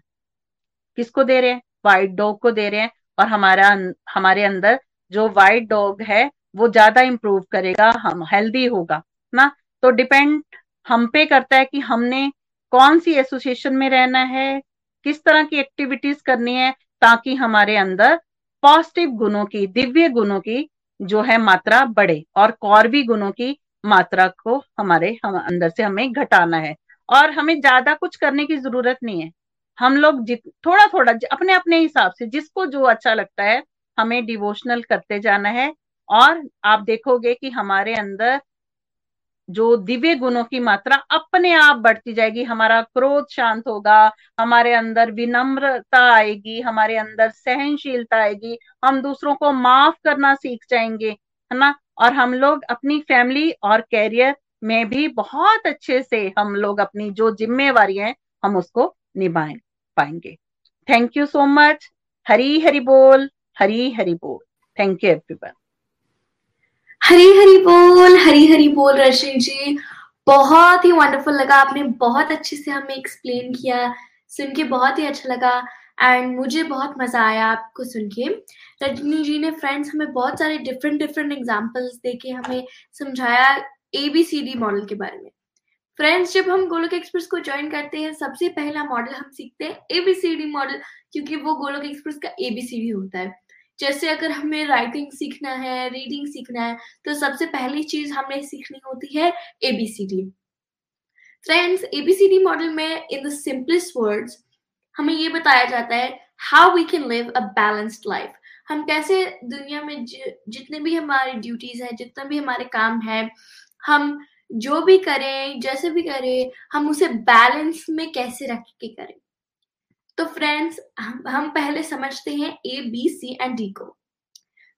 किसको दे रहे हैं? व्हाइट डॉग को दे रहे हैं। और हमारा हमारे अंदर जो व्हाइट डॉग है, वो ज़्यादा इंप्रूव करेगा, हम हेल्दी होगा, ना? तो डिपेंड हम पे करता है कि हमने कौन सी एसोसिएशन में रहना है, किस तरह की एक्टिविटीज़ करनी है ताकि हमारे अंदर पॉजिटिव गुणों की, दिव्य गुणों की जो है मात्रा बढ़े और कौरवी गुणों की मात्रा को हमारे, हम अंदर से हमें घटाना है। और हमें ज़्यादा कुछ करने की ज़रूरत नहीं है। हम लोग जित थोड़ा थोड़ा अपने अपने हिसाब से जिसको जो अच्छा लगता है, हमें डिवोशनल करते जाना है। और आप देखोगे कि हमारे अंदर जो दिव्य गुणों की मात्रा अपने आप बढ़ती जाएगी, हमारा क्रोध शांत होगा, हमारे अंदर विनम्रता आएगी, हमारे अंदर सहनशीलता आएगी, हम दूसरों को माफ़ करना सीख जाएँगे, है ना? और हम लोग अपनी फैमिली और कैरियर में भी बहुत अच्छे से हम लोग अपनी जो जिम्मेवारी है, हम उसको निभाए, पाएँगे। Thank you so much Hari Hari बोल, हरी हरी बोल। Thank you everyone Hari Hari बोल हरी हरी बोल रश्मि जी। बहुत ही वंडरफुल लगा। आपने बहुत अच्छे से हमें एक्सप्लेन किया। सुन के बहुत ही अच्छा लगा। एंड मुझे बहुत मज़ा आया आपको सुन के। रजनी जी ने फ्रेंड्स हमें बहुत सारे डिफरेंट डिफरेंट एग्जाम्पल्स दे के हमें समझाया A B C D model के बारे में। फ्रेंड्स जब हम गोलोक एक्सप्रेस को ज्वाइन करते हैं, सबसे पहला मॉडल हम सीखते हैं एबीसीडी मॉडल क्योंकि वो गोलोक एक्सप्रेस का एबीसीडी होता है। जैसे अगर हमें राइटिंग सीखना है रीडिंग सीखना है तो सबसे पहली चीज़ हमें सीखनी होती है एबीसीडी फ्रेंड्स एबीसीडी मॉडल में इन द सिंपलेस्ट वर्ड्स हमें ये बताया जाता है how we can live a balanced life हम कैसे दुनिया में जितने भी हमारी ड्यूटीज़ हैं, जितना भी हमारे काम है, हम जो भी करें, जैसे भी करें, हम उसे बैलेंस में कैसे रख के करें। तो फ्रेंड्स हम पहले समझते हैं A B C and D को।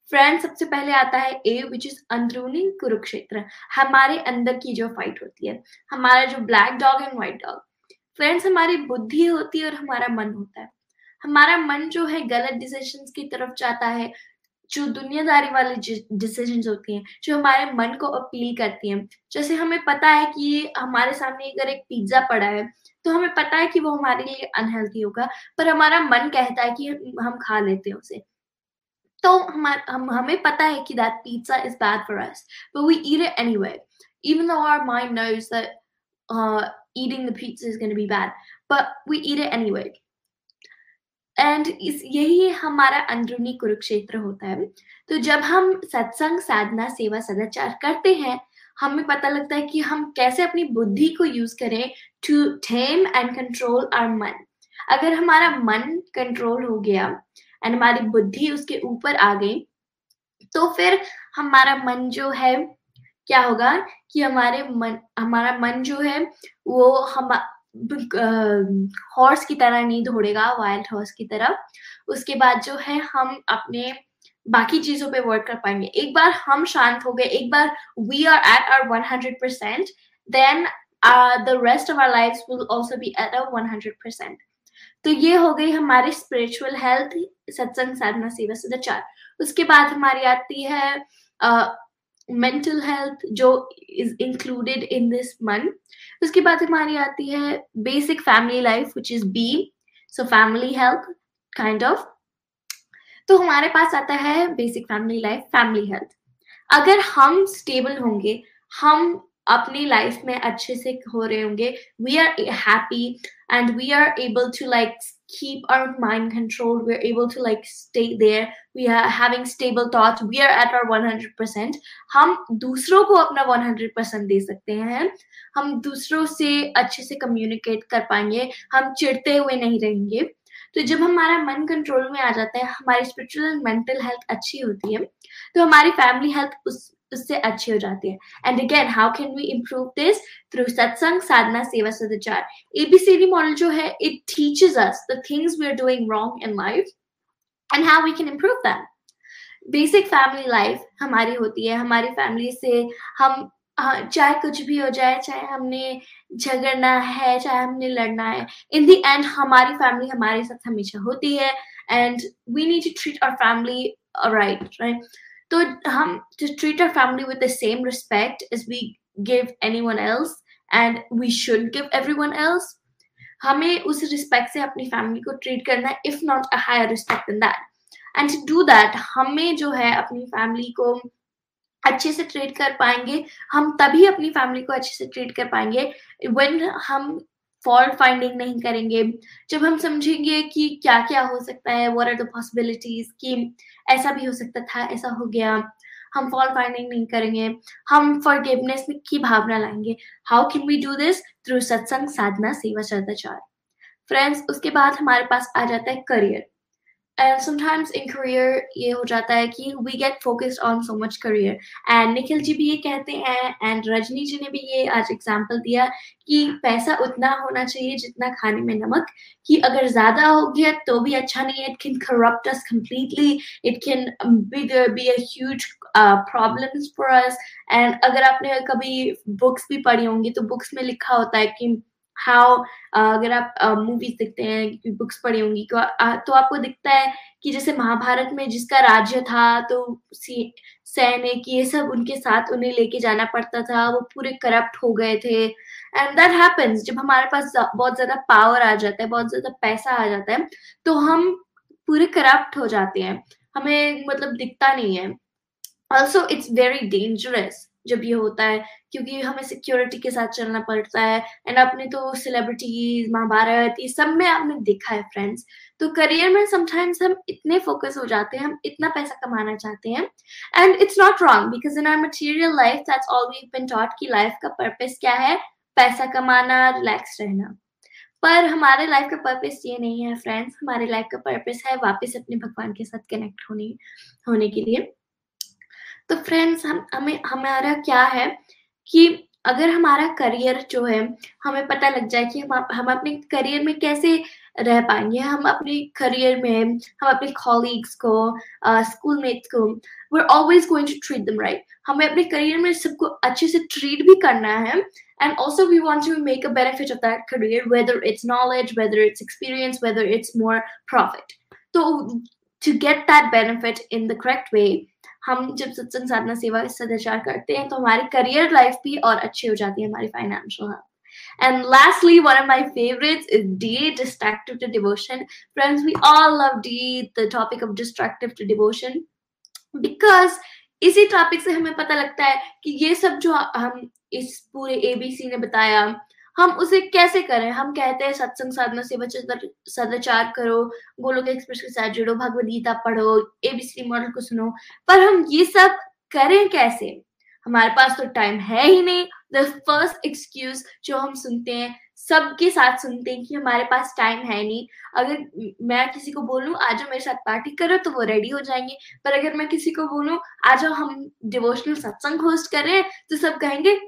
फ्रेंड्स सबसे पहले आता है ए विच इज़ अंदरूनी कुरुक्षेत्र, हमारे अंदर की जो फाइट होती है। हमारा जो black dog and white dog friends हमारी बुद्धि होती है और हमारा मन होता है। हमारा मन जो है गलत डिसीज़न की तरफ़ जाता है, जो दुनियादारी वाले डिसीज़न होती हैं, जो हमारे मन को अपील करती हैं। जैसे हमें पता है कि हमारे सामने अगर एक पिज्जा पड़ा है तो हमें पता है कि वो हमारे लिए अनहेल्थी होगा पर हमारा मन कहता है कि हम खा लेते हैं उसे। तो हमार हम हमें पता है कि that pizza is bad for us but we eat it anyway our mind knows that uh, eating the pizza is going to be bad but we eat it anyway. And इस यही हमारा अंदरूनी कुरुक्षेत्र होता है। तो जब हम सत्संग साधना सेवा सदाचार करते हैं हमें पता लगता है कि हम कैसे अपनी बुद्धि को यूज़ करें to tame and control our मन। अगर हमारा मन कंट्रोल हो गया एंड हमारी बुद्धि उसके ऊपर आ गई तो फिर हमारा मन जो है, क्या होगा कि हमारे मन, हमारा मन जो है, वो हम हॉर्स की तरह नहीं दौड़ेगा वाइल्ड हॉर्स की तरह। उसके बाद जो है हम अपने बाकी चीज़ों पे वर्क कर पाएँगे। एक बार हम शांत हो गए एक बार we are at our 100 percent then the rest of our life will also be at a 100 percent तो ये हो गई हमारी स्पिरिचुअल हेल्थ सत्संग साधना सेवा सदाचार। उसके बाद हमारी आती है मेंटल uh, हेल्थ जो is included in this month उसके बाद हमारी आती है basic family life which is be so family health kind of तो हमारे पास आता है basic family life family health अगर हम स्टेबल होंगे, हम अपनी लाइफ में अच्छे से हो रहे होंगे we are happy and we are able to, like, keep our mind controlled we're able to, like, stay there, we are having stable thoughts, we are at our 100% हम दूसरों को अपना 100% दे सकते हैं, हम दूसरों से अच्छे से कम्युनिकेट कर पाएँगे, हम चिढ़ते हुए नहीं रहेंगे तो जब हमारा मन कंट्रोल में आ जाता है, हमारी स्पिरिचुअल एंड मेंटल हेल्थ अच्छी होती है तो हमारी फैमिली हेल्थ उस, उससे अच्छी हो जाती है। And again how can we improve this through satsang sadhana seva sadachar ABCD model जो है it teaches us the things we are doing wrong in life and how we can improve that basic family life हमारी होती है, हमारी family से हम हाँ, चाहे कुछ भी हो जाए चाहे हमने झगड़ना है चाहे हमने लड़ना है इन दी एंड हमारी फैमिली हमारे साथ हमेशा होती है and we need to treat our family right right तो हम to treat our family with the same respect as we give anyone else and we should give everyone else हमें उस रिस्पेक्ट से अपनी फैमिली को ट्रीट करना है if not a higher respect in that and to do that हमें जो है अपनी फैमिली को अच्छे से ट्रीट कर पाएँगे, हम तभी अपनी फैमिली को अच्छे से ट्रीट कर पाएँगे व्हेन हम फॉल्ट फाइंडिंग नहीं करेंगे, जब हम समझेंगे कि क्या क्या हो सकता है वॉट आर द पॉसिबिलिटीज कि ऐसा भी हो सकता था, ऐसा हो गया, हम फॉल्ट फाइंडिंग नहीं करेंगे, हम फॉरगिवनेस की भावना लाएँगे how can we do this through satsang sadhana seva सदाचार फ्रेंड्स उसके बाद हमारे पास आ जाता है career and sometimes in career ये हो जाता है कि we get focused on so much career and Nikhil ji भी ये कहते हैं and रजनी जी ने भी ये आज एग्जांपल दिया कि पैसा उतना होना चाहिए जितना खाने में नमक कि अगर ज़्यादा हो गया तो भी अच्छा नहीं है it can corrupt us completely it can be be a huge uh, problems for us and अगर आपने कभी बुक्स भी पढ़ी होंगी तो बुक्स में लिखा होता है कि हाउ uh, अगर आप मूवीज़ uh, देखते हैं बुक्स पढ़ी होंगी तो, तो आपको दिखता है कि जैसे महाभारत में जिसका राज्य था तो सैनिक ये सब उनके साथ उन्हें लेके जाना पड़ता था वो पूरे करप्ट हो गए थे। एंड दैट हैपेंस जब हमारे पास बहुत ज़्यादा पावर आ जाता है बहुत ज़्यादा पैसा आ जाता है तो हम पूरे करप्ट हो जाते हैं। हमें मतलब दिखता नहीं है। ऑल्सो इट्स वेरी डेंजरस जब ये होता है क्योंकि हमें सिक्योरिटी के साथ चलना पड़ता है। एंड आपने तो सेलिब्रिटीज महाभारत, ये सब में आपने देखा है फ्रेंड्स तो करियर में समटाइम्स हम इतने फोकस हो जाते हैं, हम इतना पैसा कमाना चाहते हैं। And it's not wrong because in our material life that's all we been taught की लाइफ का पर्पस क्या है? पैसा कमाना रिलैक्स रहना। पर हमारे लाइफ का पर्पस ये नहीं है फ्रेंड्स हमारे लाइफ का पर्पस है वापस अपने भगवान के साथ कनेक्ट होने होने के लिए। तो फ्रेंड्स हम, हमें, हमारा क्या है? कि अगर हमारा करियर जो है हमें पता लग जाए कि हम हम अपने करियर में कैसे रह पाएँगे। हम अपने करियर में हम अपने कॉलीग्स को स्कूलमेट्स uh, को we always going to treat them right हमें अपने करियर में सबको अच्छे से ट्रीट भी करना है and also we want to make a benefit of that career whether it's knowledge whether it's experience whether it's more profit तो to get that benefit in the correct way हम जब सत्संग साधना सेवा सदाचार करते हैं तो हमारी करियर लाइफ भी और अच्छी हो जाती है हमारी financial health And lastly, one of my favorites is D, distractive to devotion. Friends, we all love D, the topic of distractive to devotion, because इसी टॉपिक से हमें पता लगता है कि ये सब जो हम इस पूरे एबीसी ने बताया हम उसे कैसे करें? हम कहते हैं, सत्संग साधना सेवा सदाचार करो, गोलोक एक्सप्रेस के साथ जुड़ो भगवद गीता पढ़ो एबीसी मॉडल को सुनो। पर हम ये सब करें कैसे? हमारे पास तो टाइम है ही नहीं। द फ़र्स्ट एक्सक्यूज जो हम सुनते हैं, सबके साथ सुनते हैं कि हमारे पास टाइम है नहीं। अगर मैं किसी को बोलूँ आ जाओ मेरे साथ पार्टी करो तो वो रेडी हो जाएँगे। पर अगर मैं किसी को बोलूँ आ जाओ हम डिवोशनल सत्संग होस्ट कर रहे हैं तो सब कहेंगे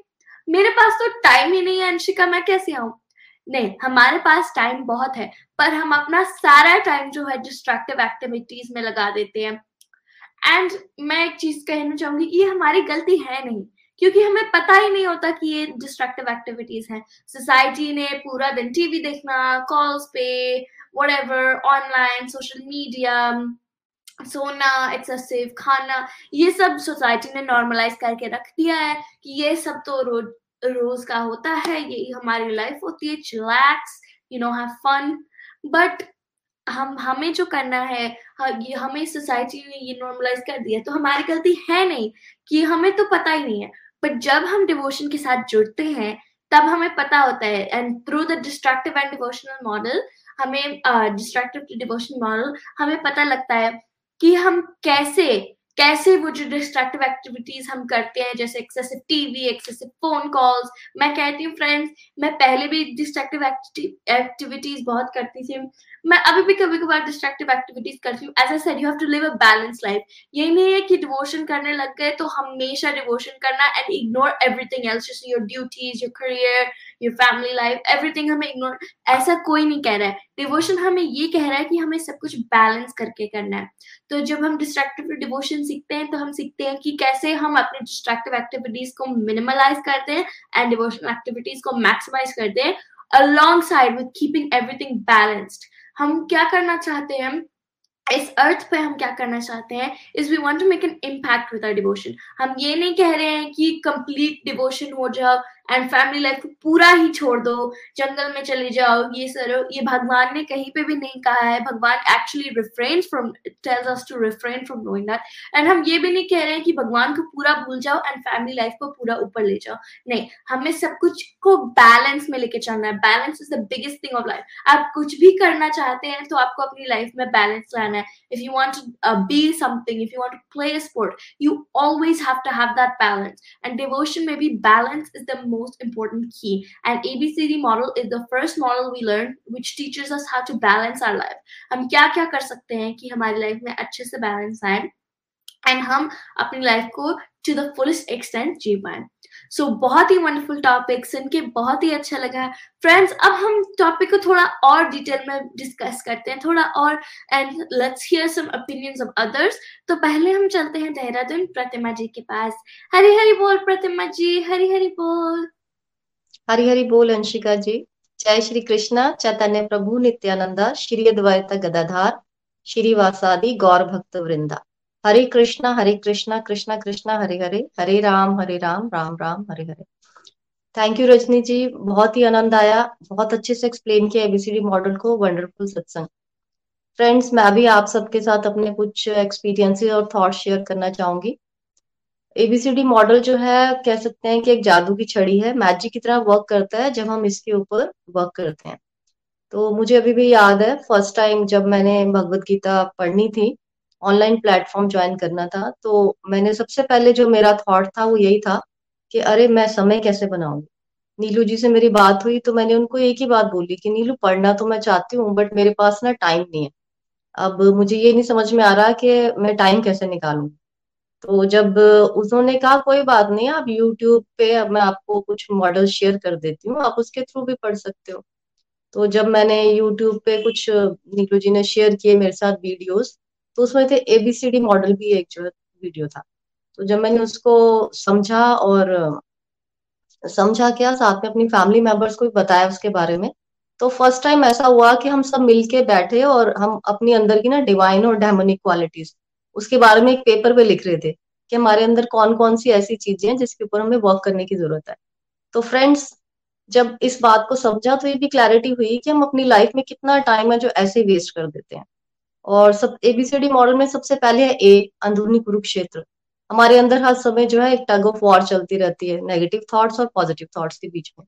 मेरे पास तो टाइम ही नहीं है, अंशिका, मैं कैसे आऊँ? नहीं, हमारे पास टाइम बहुत है, पर हम अपना सारा टाइम जो है डिस्ट्रक्टिव एक्टिविटीज़ में लगा देते हैं। एंड मैं एक चीज़ कहना चाहूँगी कि ये हमारी गलती है नहीं, क्योंकि हमें पता ही नहीं होता कि ये डिस्ट्रक्टिव एक्टिविटीज़ हैं। सोसाइटी ने पूरा दिन टीवी देखना कॉल्स पे वट ऑनलाइन सोशल मीडिया सोना एक्सेसिव खाना, ये सब सोसाइटी ने नॉर्मलाइज करके रख दिया है कि ये सब तो रोज रोज का होता है ये हमारी लाइफ होती है chillax you know have fun but हम, हमें जो करना है ये हमें सोसाइटी ने ये नॉर्मलाइज कर दिया तो हमारी गलती है नहीं कि हमें तो पता ही नहीं है। बट जब हम डिवोशन के साथ जुड़ते हैं, तब हमें पता होता है and through the destructive and devotional model हमें डिस्ट्रक्टिव डिवोशन मॉडल हमें पता लगता है कि हम कैसे कैसे वो जो डिस्ट्रक्टिव एक्टिविटीज़ हम करते हैं, जैसे excessive TV excessive phone calls मैं कहती हूँ फ्रेंड्स मैं पहले भी डिस्ट्रक्टिव एक्टिविटीज़ बहुत करती थी। मैं अभी भी कभी कभार डिस्ट्रक्टिव एक्टिविटीज़ करती हूँ। As I you have to live a balance life यही नहीं है कि डिवोशन करने लग गए तो हमेशा डिवोशन करना and ignore everything else just your duties your career your family life everything हमें इग्नोर ऐसा कोई नहीं कह रहा है। डिवोशन हमें ये कह रहा है कि हमें सब कुछ बैलेंस करके करना है। तो जब हम डिस्ट्रैक्टिव डिवोशन सीखते हैं तो हम सीखते हैं कि कैसे हम अपने डिस्ट्रक्टिव एक्टिविटीज़ को मिनिमलाइज करते हैं एंड डिवोशनल एक्टिविटीज़ को मैक्सिमाइज करते हैं, alongside with keeping everything balanced हम क्या करना चाहते हैं? इस अर्थ पे हम क्या करना चाहते हैं? Is we want to make an impact with our devotion हम ये नहीं कह रहे हैं कि कंप्लीट डिवोशन हो जाओ एंड फैमिली लाइफ को पूरा ही छोड़ दो, जंगल में चले जाओ, ये सर, ये भगवान ने कहीं पे भी नहीं कहा है। भगवान actually refrain from tells us to refrain from knowing that and हम ये भी नहीं कह रहे हैं कि भगवान को पूरा भूल जाओ एंड फैमिली लाइफ को पूरा ऊपर ले जाओ। नहीं, हमें सब कुछ को बैलेंस में लेके चलना है। Balance is the biggest thing of life आप कुछ भी करना चाहते हैं तो आपको अपनी लाइफ में बैलेंस लाना है। If you want to be something if you want to play sport you always have to have that balance and devotion में भी balance is the most important key. And ABCD model is the first model we learn which teaches us how to balance our life. हम क्या क्या कर सकते हैं कि हमारी लाइफ में अच्छे से बैलेंस आए एंड हम अपनी लाइफ को टू द फुलेस्ट एक्सटेंट जी पाए सो so, बहुत ही वंडरफुल टॉपिक सुन के बहुत ही अच्छा लगा। फ्रेंड्स अब हम टॉपिक को थोड़ा और डिटेल में डिस्कस करते हैं थोड़ा और and let's hear some opinions of others तो पहले हम चलते हैं देहरादून प्रतिमा जी के पास। हरी हरी बोल प्रतिमा जी हरी हरी बोल। हरि हरि बोल अंशिका जी। जय श्री कृष्णा चैतन्य प्रभु नित्यानंदा श्री अद्वैत गदाधार श्री वासादि गौर भक्त वृंदा। हरे कृष्णा हरे कृष्णा कृष्णा कृष्णा, हरे हरे हरे राम हरे राम राम राम, हरे हरे। थैंक यू रजनी जी बहुत ही आनंद आया। बहुत अच्छे से एक्सप्लेन किया एबीसीडी मॉडल को। वंडरफुल सत्संग। फ्रेंड्स मैं भी आप सबके साथ अपने कुछ एक्सपीरियंसेस और थॉट शेयर करना चाहूँगी। एबीसीडी मॉडल जो है, कह सकते हैं कि एक जादू की छड़ी है। मैजिक की तरह वर्क करता है जब हम इसके ऊपर वर्क करते हैं। तो मुझे अभी भी याद है फ़र्स्ट टाइम जब मैंने भगवत गीता पढ़नी थी ऑनलाइन प्लेटफॉर्म ज्वाइन करना था तो मैंने सबसे पहले जो मेरा थॉट था वो यही था कि अरे, मैं समय कैसे बनाऊँगी? नीलू जी से मेरी बात हुई तो मैंने उनको एक ही बात बोली कि, नीलू, पढ़ना तो मैं चाहती हूँ बट मेरे पास ना टाइम नहीं है। अब मुझे ये नहीं समझ में आ रहा कि मैं टाइम कैसे निकालूं तो जब उन्होंने कहा, कोई बात नहीं, आप यूट्यूब पे अब मैं आपको कुछ मॉडल शेयर कर देती हूँ, आप उसके थ्रू भी पढ़ सकते हो। तो जब मैंने यूट्यूब पे कुछ नीलू जी ने शेयर किए मेरे साथ वीडियोस तो उसमें थे एबीसीडी मॉडल भी एक जो वीडियो था। तो जब मैंने उसको समझा और समझा क्या, साथ में अपनी फैमिली मेंबर्स को भी बताया उसके बारे में तो फ़र्स्ट टाइम ऐसा हुआ कि हम सब मिलके बैठे और हम अपनी अंदर की ना डिवाइन और डेमोनिक क्वालिटीज उसके बारे में एक पेपर पे लिख रहे थे कि हमारे अंदर कौन कौन सी ऐसी चीज़ें हैं जिसके ऊपर हमें वर्क करने की ज़रूरत है। तो फ्रेंड्स जब इस बात को समझा तो ये भी क्लैरिटी हुई कि हम अपनी लाइफ में कितना टाइम है जो ऐसे वेस्ट कर देते हैं। और सब एबीसीडी मॉडल में सबसे पहले है ए अंदरूनी कुरुक्षेत्र। हमारे अंदर हर समय जो है एक टग ऑफ़ वॉर चलती रहती है नेगेटिव थॉट्स और पॉजिटिव थॉट्स के बीच में।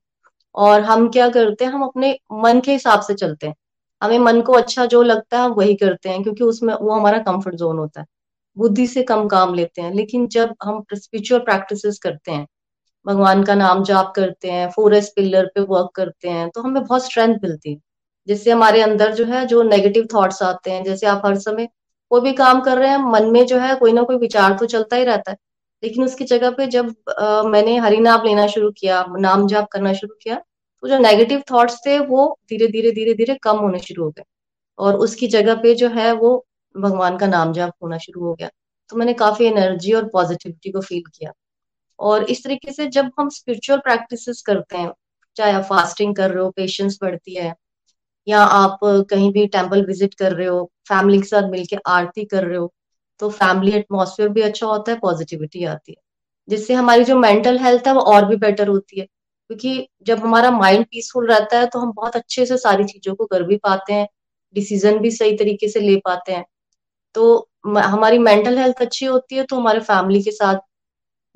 और हम क्या करते हैं, हम अपने मन के हिसाब से चलते हैं। हमें मन को अच्छा जो लगता है, हम वही करते हैं, क्योंकि उसमें वो हमारा कंफर्ट जोन होता है। बुद्धि से कम काम लेते हैं, लेकिन जब हम स्पिरिचुअल प्रैक्टिसेस करते हैं, भगवान का नाम जाप करते हैं फोरेस्ट पिलर पे वर्क करते हैं तो हमें बहुत स्ट्रेंथ मिलती है। जिससे हमारे अंदर जो है जो नेगेटिव थॉट्स आते हैं जैसे आप हर समय कोई भी काम कर रहे हैं मन में जो है कोई ना कोई विचार तो चलता ही रहता है। लेकिन उसकी जगह पे जब आ, मैंने हरि नाम लेना शुरू किया नाम जाप करना शुरू किया तो जो नेगेटिव थॉट्स थे वो धीरे धीरे धीरे धीरे कम होने शुरू हो गए। और उसकी जगह पे जो है वो भगवान का नाम जाप होना शुरू हो गया। तो मैंने काफ़ी एनर्जी और पॉजिटिविटी को फील किया। और इस तरीके से जब हम स्पिरिचुअल प्रैक्टिसेस करते हैं चाहे आप फास्टिंग कर रहे हो पेशेंस बढ़ती है या आप कहीं भी टेंपल विज़िट कर रहे हो, फैमिली के साथ मिलके आरती कर रहे हो तो फैमिली एटमोसफियर भी अच्छा होता है, पॉजिटिविटी आती है। जिससे हमारी जो मेंटल हेल्थ है, वो और भी बेटर होती है। क्योंकि जब हमारा माइंड पीसफुल रहता है तो हम बहुत अच्छे से सारी चीज़ों को कर भी पाते हैं, डिसीज़न भी सही तरीके से ले पाते हैं। तो हमारी मेंटल हेल्थ अच्छी होती है तो हमारे फैमिली के साथ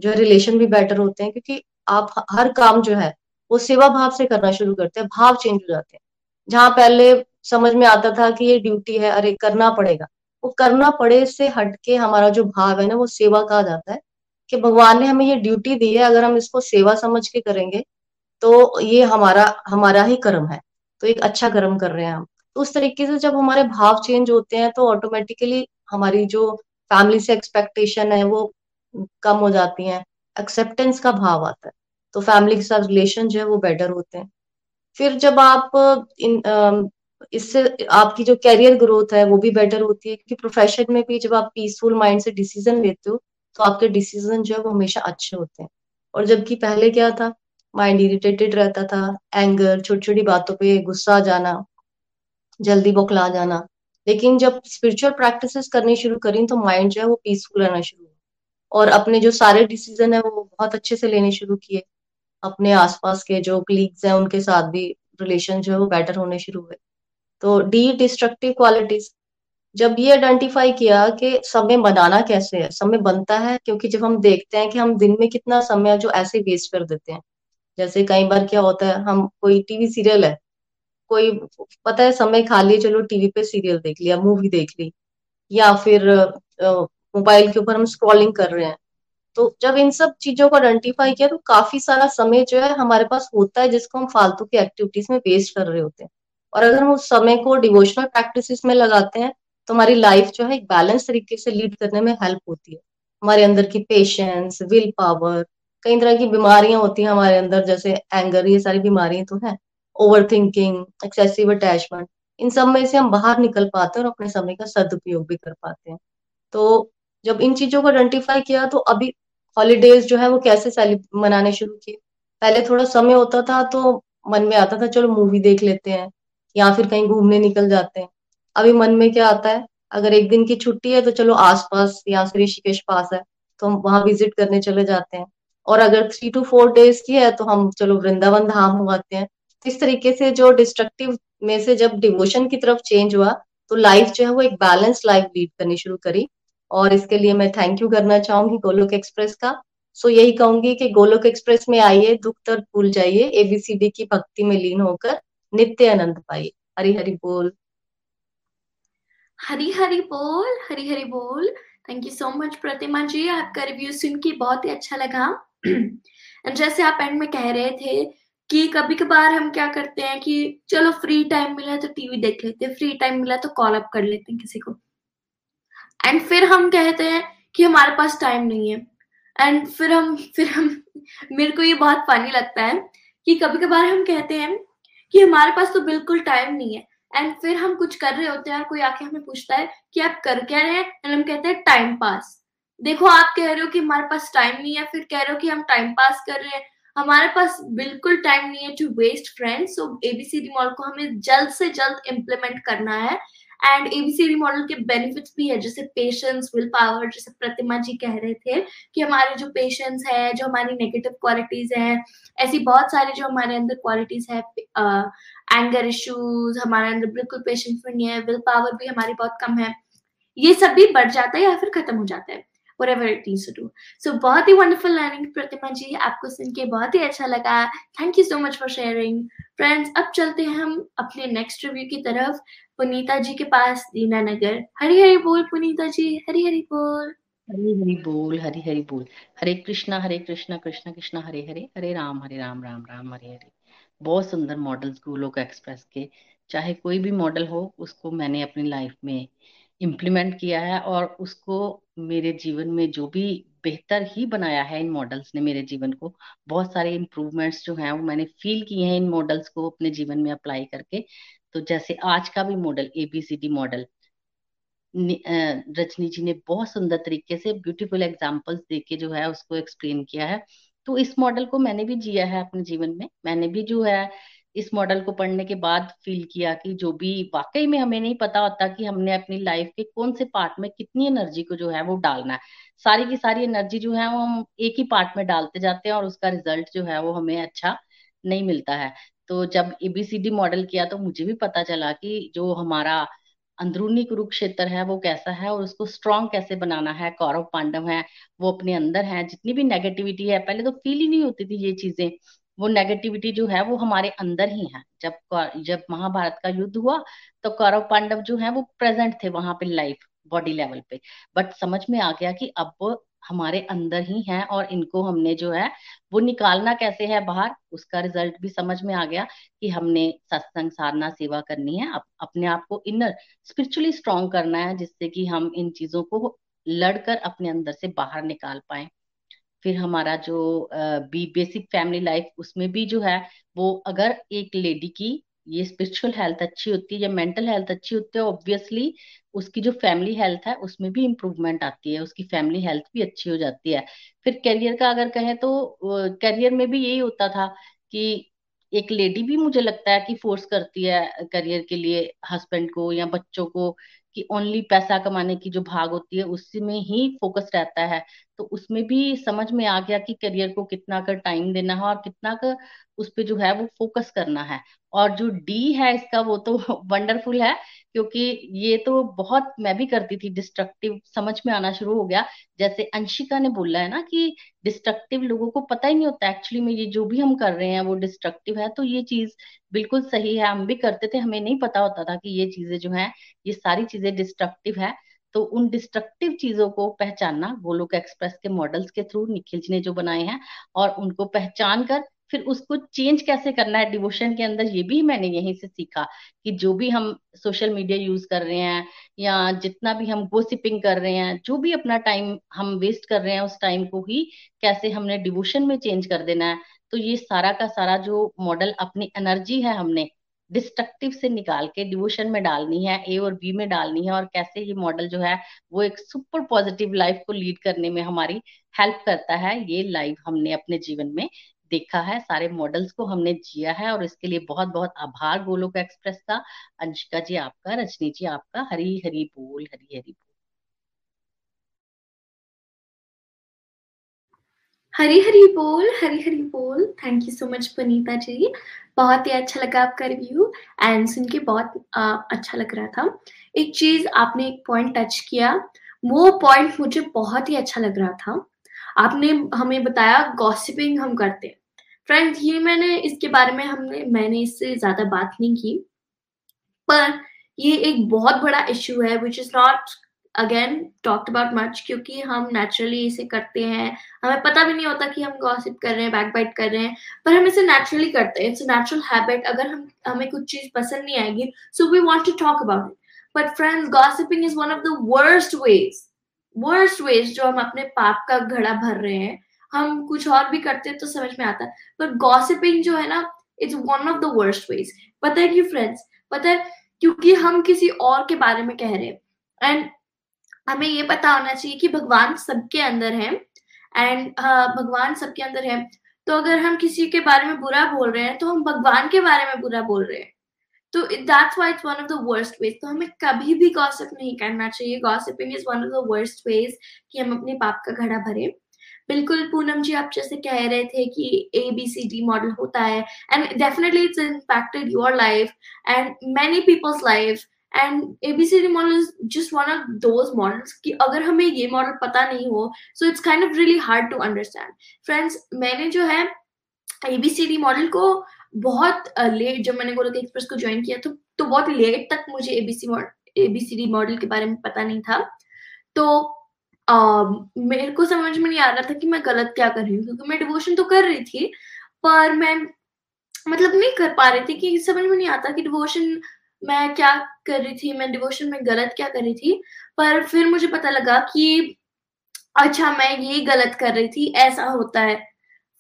जो है रिलेशन भी बेटर होते हैं। क्योंकि आप हर काम जो है, वो सेवा भाव से करना शुरू करते हैं, भाव चेंज हो जाते हैं। जहाँ पहले समझ में आता था कि ये ड्यूटी है, अरे करना पड़ेगा। वो करना पड़े से हटके हमारा जो भाव है ना, वो सेवा कहा जाता है कि भगवान ने हमें ये ड्यूटी दी है, अगर हम इसको सेवा समझ के करेंगे तो ये हमारा हमारा ही कर्म है। तो एक अच्छा कर्म कर रहे हैं हम। तो उस तरीके से जब हमारे भाव चेंज होते हैं तो ऑटोमेटिकली हमारी जो फैमिली से एक्सपेक्टेशन है, वो कम हो जाती है। एक्सेप्टेंस का भाव आता है। तो फैमिली के साथ रिलेशन जो है, वो बेटर होते हैं। फिर जब आप, इन इससे आपकी जो कैरियर ग्रोथ है, वो भी बेटर होती है, क्योंकि प्रोफेशन में भी जब आप पीसफुल माइंड से डिसीज़न लेते हो तो आपके डिसीज़न जो है वो हमेशा अच्छे होते हैं। और जबकि पहले क्या था? माइंड इरिटेटेड रहता था एंगर छोटी छोटी बातों पे गुस्सा आ जाना, जल्दी बौखला जाना। लेकिन जब स्पिरिचुअल प्रैक्टिसेस करनी शुरू करी तो माइंड जो है वो पीसफुल रहना शुरू हुआ। और अपने जो सारे डिसीज़न है, वो बहुत अच्छे से लेने शुरू किए। अपने आसपास के जो क्लीग्स हैं, उनके साथ भी रिलेशन जो है वो बेटर होने शुरू हुए। तो डी डिस्ट्रक्टिव क्वालिटीज जब ये आइडेंटिफाई किया कि समय बनाना कैसे है, समय बनता है क्योंकि जब हम देखते हैं कि हम दिन में कितना समय जो ऐसे वेस्ट कर देते हैं। जैसे कई बार क्या होता है, हम कोई टीवी सीरियल है, कोई पता है समय खा लिए, चलो टीवी पे सीरियल देख लिया मूवी देख ली, या फिर मोबाइल के ऊपर हम स्क्रॉलिंग कर रहे हैं तो जब इन सब चीज़ों को आइडेंटिफाई किया तो काफ़ी सारा समय जो है हमारे पास होता है, जिसको हम फालतू की एक्टिविटीज़ में वेस्ट कर रहे होते हैं। और अगर हम उस समय को डिवोशनल प्रैक्टिस में लगाते हैं तो हमारी लाइफ जो है एक बैलेंस तरीके से लीड करने में हेल्प होती है। हमारे अंदर की पेशेंस विल पावर कई तरह की बीमारियाँ होती हैं हमारे अंदर, जैसे एंगर ये सारी बीमारियाँ तो है। ओवर थिंकिंग एक्सेसिव अटैचमेंट इन सब में से हम बाहर निकल पाते हैं और अपने समय का सदुपयोग भी कर पाते हैं। तो जब इन चीज़ों को आइडेंटिफाई किया तो अभी हॉलीडेज जो है वो कैसे मनाने शुरू किए? पहले थोड़ा समय होता था तो मन में आता था, चलो मूवी देख लेते हैं या फिर कहीं घूमने निकल जाते हैं। अभी मन में क्या आता है, अगर एक दिन की छुट्टी है तो चलो आसपास या फिर ऋषिकेश पास है तो हम वहाँ विज़िट करने चले जाते हैं। और अगर थ्री टू फोर डेज़ की है तो हम चलो वृंदावन धाम हो आते हैं। तो इस तरीके से जो डिस्ट्रक्टिव में से जब डिवोशन की तरफ़ चेंज हुआ तो लाइफ जो है वो एक बैलेंस लाइफ लीड करनी शुरू करी। और इसके लिए मैं थैंक यू करना चाहूँगी गोलोक एक्सप्रेस का। सो यही कहूँगी कि गोलोक एक्सप्रेस में आइए, दुख दर्द भूल जाइए एबीसीडी की भक्ति में लीन होकर नित्य आनंद पाइए। हरी हरी बोल। हरी हरी बोल, हरी हरी बोल। Thank you so much Pratima ji. आपका रिव्यू सुन के बहुत ही अच्छा लगा। जैसे आप एंड में कह रहे थे कि कभी कभार हम क्या करते हैं कि चलो फ्री टाइम मिला तो टीवी देख लेते हैं फ्री टाइम मिला तो कॉल अप कर लेते हैं किसी को। एंड फिर हम कहते हैं कि हमारे पास टाइम नहीं है। एंड फिर हम फिर हम, मेरे को ये बहुत फनी लगता है कि कभी कभार हम कहते हैं कि हमारे पास तो बिल्कुल टाइम नहीं है। एंड फिर हम कुछ कर रहे होते हैं और कोई आके हमें पूछता है कि आप कर क्या रहे हैं? एंड हम कहते हैं टाइम पास देखो, आप कह रहे हो कि हमारे पास टाइम नहीं है, फिर कह रहे हो कि हम टाइम पास कर रहे हैं। हमारे पास बिल्कुल टाइम नहीं है to waste friends so ABCD model को हमें जल्द से जल्द इम्प्लीमेंट करना है। एंड एबीसीडी मॉडल के बेनिफिट्स भी है, जैसे पेशेंस विल पावर जैसे प्रतिमा जी कह रहे थे कि हमारे जो पेशेंस है, जो हमारी नेगेटिव क्वालिटीज है, ऐसी बहुत सारी जो हमारे अंदर क्वालिटीज है एंगर इश्यूज़ हमारे अंदर बिल्कुल पेशेंस नहीं है विल पावर भी हमारी बहुत कम है, ये सब भी बढ़ जाता है या फिर खत्म हो जाता है? Whatever it needs to do. So he wonderful learning प्रतिमा जी आपको सुन के बहुत ही अच्छा लगा। Thank you so much for sharing friends अब चलते हैं हम अपने नेक्स्ट रिव्यू की तरफ़। पुनीता जी के पास, दीना नगर। हरी हरी बोल, पुनीता जी। हरी हरी बोल। हरी हरी बोल हरी हरी बोल। हरे कृष्णा हरे कृष्णा कृष्णा कृष्णा हरे हरे हरे राम हरे राम राम राम हरे हरे बहुत सुंदर मॉडल्स गोलोक एक्सप्रेस के चाहे कोई भी मॉडल हो, उसको मैंने अपनी लाइफ में इम्प्लीमेंट किया है और उसको मेरे जीवन में जो भी बेहतर ही बनाया है इन मॉडल्स ने मेरे जीवन को, बहुत सारे इम्प्रूवमेंट्स जो हैं वो मैंने फील किए हैं इन मॉडल्स को अपने जीवन में अप्लाई करके। तो जैसे आज का भी model ABCD model Rajni ji ने बहुत सुंदर तरीके से ब्यूटीफुल एग्जाम्पल्स देके जो है उसको एक्सप्लेन किया है। तो इस मॉडल को मैंने भी जिया है अपने जीवन में। मैंने भी जो है इस मॉडल को पढ़ने के बाद फील किया कि जो भी वाकई में हमें नहीं पता होता कि हमने अपनी लाइफ के कौन से पार्ट में कितनी एनर्जी को जो है वो डालना है। सारी की सारी एनर्जी जो है वो हम एक ही पार्ट में डालते जाते हैं और उसका रिज़ल्ट जो है वो हमें अच्छा नहीं मिलता है। तो जब एबीसीडी मॉडल किया तो मुझे भी पता चला कि जो हमारा अंदरूनी कुरुक्षेत्र है वो कैसा है और उसको स्ट्रॉन्ग कैसे बनाना है। कौरव पांडव है, वो अपने अंदर है। जितनी भी नेगेटिविटी है, पहले तो फील ही नहीं होती थी ये चीज़ें। वो नेगेटिविटी जो है वो हमारे अंदर ही है। जब जब महाभारत का युद्ध हुआ तो कौरव पांडव जो है वो प्रेजेंट थे वहाँ पे लाइफ बॉडी लेवल पे। बट समझ में आ गया कि अब हमारे अंदर ही हैं और इनको हमने जो है वो निकालना कैसे है बाहर उसका रिज़ल्ट भी समझ में आ गया कि हमने सत्संग साधना सेवा करनी है। अप, अपने आप को इनर स्पिरिचुअली स्ट्रॉन्ग करना है जिससे कि हम इन चीज़ों को लड़कर अपने अंदर से बाहर निकाल पाए। फिर हमारा जो बी, बेसिक फैमिली लाइफ उसमें भी जो है, वो अगर एक लेडी की ये स्पिरिचुअल हेल्थ अच्छी होती है या मेंटल हेल्थ अच्छी होती है, ऑब्वियसली उसकी जो फैमिली हेल्थ है, उसमें भी इम्प्रूवमेंट आती है, उसकी फैमिली हेल्थ भी अच्छी हो जाती है। फिर करियर का अगर कहें तो करियर में भी यही होता था कि एक लेडी भी मुझे लगता है कि फोर्स करती है करियर के लिए, हस्बैंड को या बच्चों को कि ओनली पैसा कमाने की जो भाग होती है, उसी में ही फोकस रहता है। तो उसमें भी समझ में आ गया कि करियर को कितना कर टाइम देना है और कितना कर उस पर जो है वो फोकस करना है। और जो डी है इसका वो तो वंडरफुल है, क्योंकि ये तो बहुत मैं भी करती थी डिस्ट्रक्टिव समझ में आना शुरू हो गया। जैसे अंशिका ने बोला है ना कि डिस्ट्रक्टिव लोगों को पता ही नहीं होता एक्चुअली में ये जो भी हम कर रहे हैं वो डिस्ट्रक्टिव है तो ये चीज़ बिल्कुल सही है। हम भी करते थे, हमें नहीं पता होता था कि ये चीज़ें जो है, ये सारी चीज़ें डिस्ट्रक्टिव है। तो उन डिस्ट्रक्टिव चीज़ों को पहचानना गोलोक एक्सप्रेस के मॉडल्स के थ्रू निखिल जी ने जो बनाए हैं और उनको पहचान कर फिर उसको चेंज कैसे करना है डिवोशन के अंदर, ये भी मैंने यहीं से सीखा कि जो भी हम सोशल मीडिया यूज़ कर रहे हैं या जितना भी हम गोसिपिंग कर रहे हैं, जो भी अपना टाइम हम वेस्ट कर रहे हैं उस टाइम को ही कैसे हमने डिवोशन में चेंज कर देना है। तो ये सारा का सारा जो मॉडल अपनी एनर्जी है हमने डिस्ट्रक्टिव से निकाल के डिवोशन में डालनी है ए और बी में डालनी है और कैसे ये मॉडल जो है, वो एक सुपर पॉजिटिव लाइफ को लीड करने में हमारी हेल्प करता है, ये लाइफ हमने अपने जीवन में देखा है, सारे मॉडल्स को हमने जिया है और इसके लिए बहुत बहुत आभार गोलोक एक्सप्रेस का। अंशिका जी आपका, रजनी जी आपका, हरी हरी बोल, हरी हरी बोल। हरी हरी बोल, हरी हरी बोल। Thank you so much Punita ji. बहुत ही अच्छा लगा आपका रिव्यू एंड सुन के बहुत आ, अच्छा लग रहा था। एक चीज़ आपने एक पॉइंट टच किया वो पॉइंट मुझे बहुत ही अच्छा लग रहा था। आपने हमें बताया गॉसिपिंग हम करते हैं। फ्रेंड्स ये मैंने इसके बारे में हमने मैंने इससे ज़्यादा बात नहीं की। पर ये एक बहुत बड़ा इश्यू है which is not again talked about much क्योंकि हम नेचुरली इसे करते हैं। हमें पता भी नहीं होता कि हम गॉसिप कर रहे हैं बैक बाइट कर रहे हैं, पर हम इसे नेचुरली करते हैं। इट्स नेचुरल हैबिट अगर हम, हमें कुछ चीज़ पसंद नहीं आएगी so we want to talk about it but friends gossiping is one of the worst ways worst ways जो हम अपने पाप का घड़ा भर रहे हैं। हम कुछ और भी करते तो समझ में आता है। पर गॉसिपिंग जो है ना it's one of the worst ways पता है क्यों फ्रेंड्स पता है, क्योंकि हम किसी और के बारे में कह रहे हैं। एंड हमें ये पता होना चाहिए कि भगवान सबके अंदर है। एंड uh, भगवान सबके अंदर है। तो अगर हम किसी के बारे में बुरा बोल रहे हैं तो हम भगवान के बारे में बुरा बोल रहे हैं। तो that's why it's one of the worst ways तो हमें कभी भी गॉसिप नहीं करना चाहिए। Gossiping is one of the worst ways कि हम अपने पाप का घड़ा भरे। बिल्कुल पूनम जी आप जैसे कह रहे थे कि A B C D model होता है। And definitely it's impacted your life and many people's life and ABCD model is just one of those models कि अगर हमें ये मॉडल पता नहीं हो so it's kind of really hard to understand friends मैंने जो है एबीसीडी मॉडल को बहुत लेट जब मैंने गोलक एक्सप्रेस को ज्वाइन किया तो तो बहुत लेट तक मुझे एबीसी एबीसीडी मॉडल के बारे में पता नहीं था। तो uh, मेरे को समझ में नहीं आ रहा था कि मैं गलत क्या कर रही हूँ क्योंकि मैं डिवोशन तो कर रही थी पर मैं मतलब नहीं कर पा रही थी कि समझ में नहीं आता कि डिवोशन मैं क्या कर रही थी, मैं डिवोशन में गलत क्या कर रही थी? पर फिर मुझे पता लगा कि अच्छा मैं ये गलत कर रही थी, ऐसा होता है।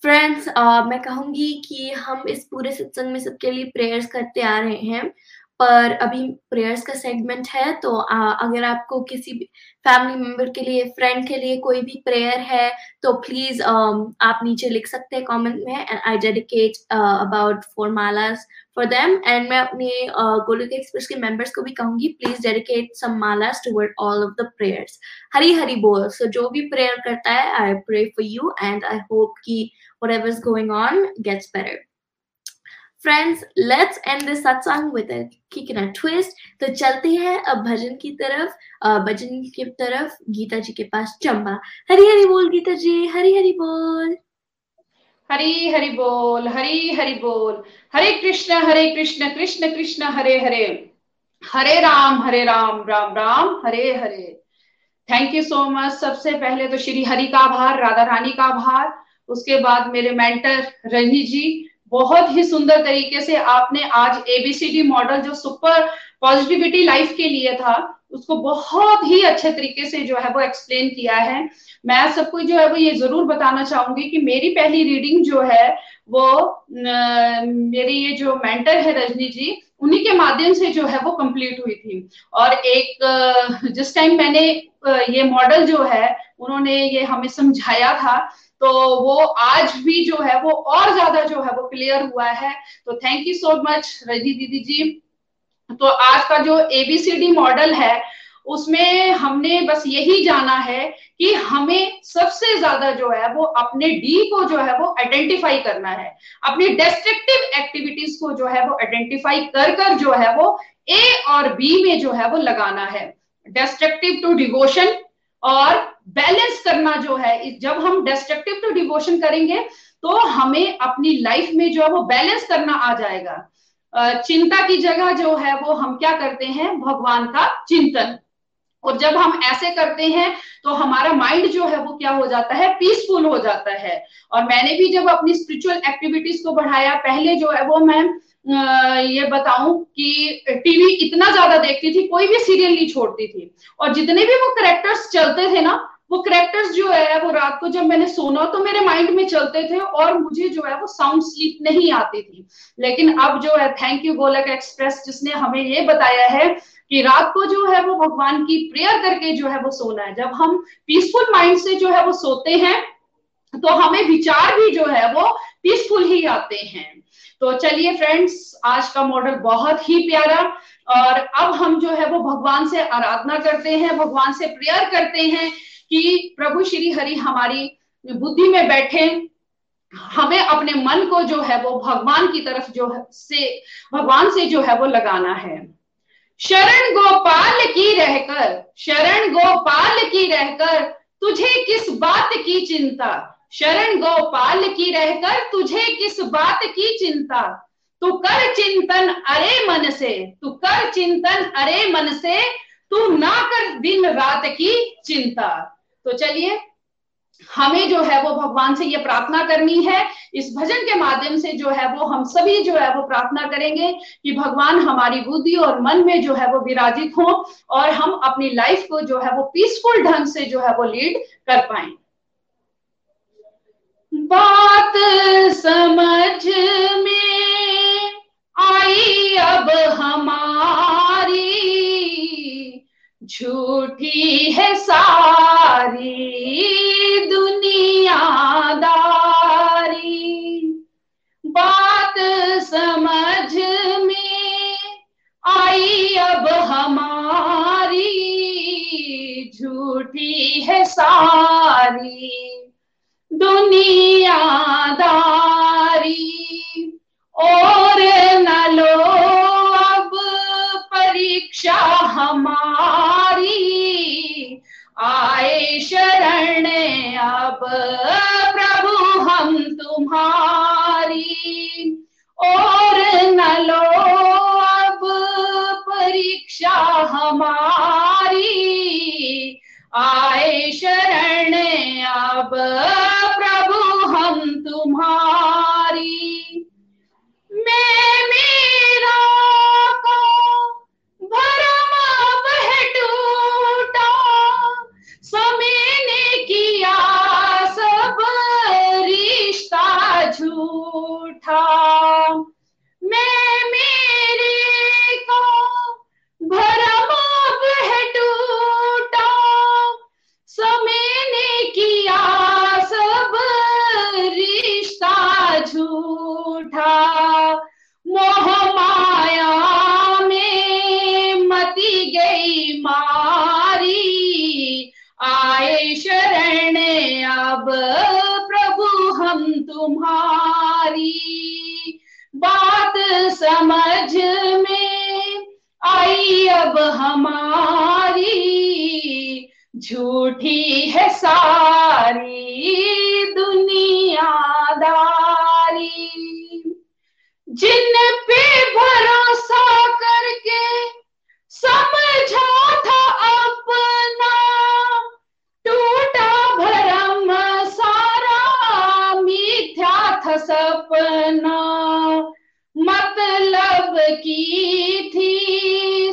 फ्रेंड्स मैं कहूँगी कि हम इस पूरे सत्संग में सबके लिए प्रेयर्स करते आ रहे हैं। पर अभी प्रेयर्स का सेगमेंट है तो आ, अगर आपको किसी फैमिली मेंबर के लिए फ्रेंड के लिए कोई भी प्रेयर है तो प्लीज़ आप नीचे लिख सकते हैं कमेंट में and I dedicate about four malas for them and मैं अपने गोलुक एक्सप्रेस के मेंबर्स को भी कहूँगी please dedicate some malas toward all of the prayers Hari Hari बोल सो जो भी प्रेयर करता है I pray for you and I hope कि whatever is going on gets better. Friends let's end this satsang with a kick twist तो चलते हैं अब भजन की तरफ़ भजन की तरफ़ गीता जी के पास चंबा। हरी हरी बोल गीता जी हरी हरी बोल। हरी हरी बोल हरी हरी बोल। Hare Krishna Hare Krishna Krishna Krishna, Hare Hare. Hare Ram Hare Ram Ram Ram, Hare Hare. Thank you so much सबसे पहले तो श्री हरि का आभार, राधा रानी का आभार। उसके बाद मेरे मेंटर रंजी जी बहुत ही सुंदर तरीके से आपने आज एबीसीडी मॉडल जो सुपर पॉजिटिविटी लाइफ के लिए था उसको बहुत ही अच्छे तरीके से जो है वो एक्सप्लेन किया है। मैं सबको जो है वो ये ज़रूर बताना चाहूँगी कि मेरी पहली रीडिंग जो है वो न, मेरी ये जो मेंटर है रजनी जी उन्हीं के माध्यम से जो है वो कंप्लीट हुई थी। और एक जिस टाइम मैंने ये मॉडल जो है उन्होंने ये हमें समझाया था तो वो आज भी जो है, वो और ज़्यादा जो है, वो क्लियर हुआ है। तो थैंक यू सो मच रज़ी दीदी जी। तो आज का जो एबीसीडी मॉडल है, उसमें हमने बस यही जाना है कि हमें सबसे ज़्यादा जो है, वो अपने डी को जो है, वो आइडेंटिफाई करना है। अपनी डिस्ट्रक्टिव एक्टिविटीज़ को जो है, वो आइडेंटिफाई कर कर जो है, वो ए और बी में जो है, वो लगाना है। डिस्ट्रक्टिव टू डिवोशन और बैलेंस करना जो है जब हम डिस्ट्रक्टिव टू डिवोशन करेंगे तो हमें अपनी लाइफ में जो है, वो बैलेंस करना आ जाएगा। चिंता की जगह जो है, वो हम क्या करते हैं, भगवान का चिंतन। और जब हम ऐसे करते हैं तो हमारा माइंड जो है, वो क्या हो जाता है पीसफुल हो जाता है। और मैंने भी जब अपनी स्पिरिचुअल एक्टिविटीज़ को बढ़ाया, पहले जो है, वो मैं ये बताऊँ कि टीवी इतना ज़्यादा देखती थी, कोई भी सीरियल नहीं छोड़ती थी। और जितने भी वो करेक्टर्स चलते थे ना वो करेक्टर्स जो है, वो रात को जब मैंने सोना तो मेरे माइंड में चलते थे और मुझे जो है वो साउंड स्लीप नहीं आती थी। लेकिन अब जो है थैंक यू गोलक एक्सप्रेस जिसने हमें ये बताया है कि रात को जो है वो भगवान की प्रेयर करके जो है वो सोना है। जब हम पीसफुल माइंड से जो है वो सोते हैं तो हमें विचार भी जो है वो पीसफुल ही आते हैं। तो चलिए फ्रेंड्स आज का मॉडल बहुत ही प्यारा और अब हम जो है वो भगवान से आराधना करते हैं, भगवान से प्रेयर करते हैं। कि प्रभु श्री हरि हमारी बुद्धि में बैठे, हमें अपने मन को जो है वो भगवान की तरफ़ जो है से, भगवान से जो है वो लगाना है। शरण गोपाल की रहकर, शरण गोपाल की रहकर तुझे किस बात की चिंता? शरण गोपाल की रहकर तुझे किस बात की चिंता? तू कर चिंतन अरे मन से, तू कर चिंतन अरे मन से, तू ना कर दिन रात की चिंता। तो चलिए, हमें जो है वो भगवान से ये प्रार्थना करनी है। इस भजन के माध्यम से जो है वो हम सभी जो है वो प्रार्थना करेंगे कि भगवान हमारी बुद्धि और मन में जो है वो विराजित हो और हम अपनी लाइफ को जो है वो पीसफुल ढंग से जो है वो लीड कर पाए। बात समझ में आई अब हमारे झूठी है सारी दुनियादारी। बात समझ में आई अब हमारी। झूठी है सारी दुनियादारी। और न लो अब परीक्षा हमारी। आए शरण अब प्रभु हम तुम्हारी। और न लो अब परीक्षा हमारी। आए झूठा मैं मेरे को भरम अब है टूटा। समय ने किया सब रिश्ता झूठा। मोह माया में मती गई मारी। आए शरण, अब प्रभु हम तुम्हारी। बात समझ में आई अब हमारी। झूठी है सारी दुनियादारी। जिन पे भरोसा करके समझा था अपना की थी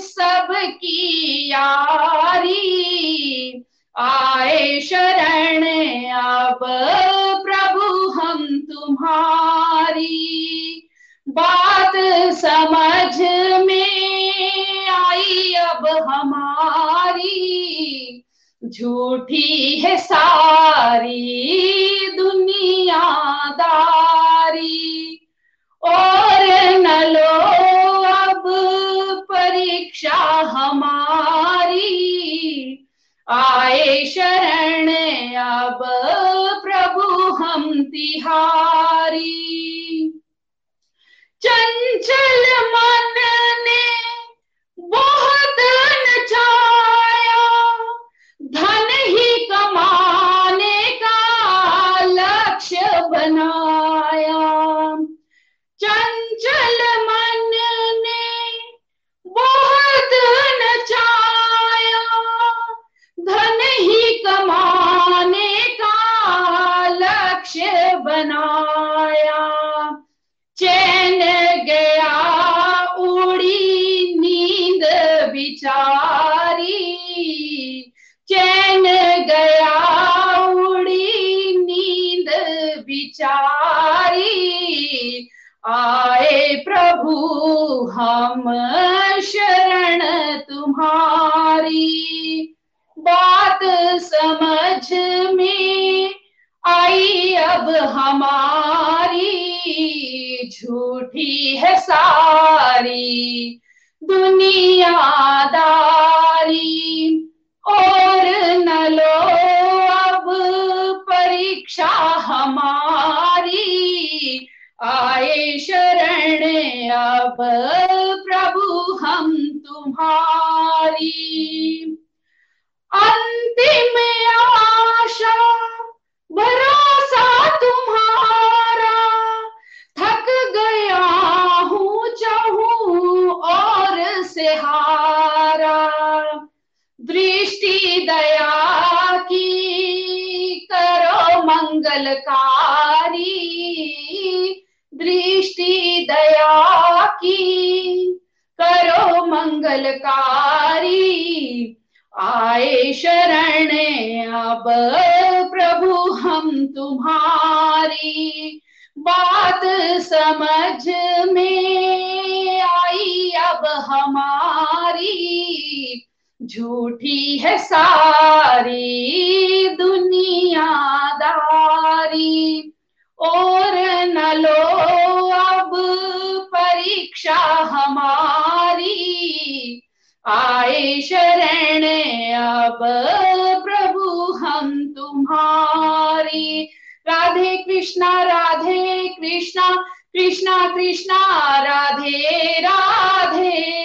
सबकी यारी। आए शरण अब प्रभु हम तुम्हारी। बात समझ में आई अब हमारी। झूठी है सारी मंगलकारी दृष्टि दया की। करो मंगलकारी, आए शरण अब प्रभु हम तुम्हारी। बात समझ में आई अब हमारी। झूठी है सारी दुनियादारी। और न लो अब परीक्षा हमारी। आए शरण अब प्रभु हम तुम्हारी। राधे कृष्णा राधे कृष्णा कृष्णा कृष्णा, राधे राधे।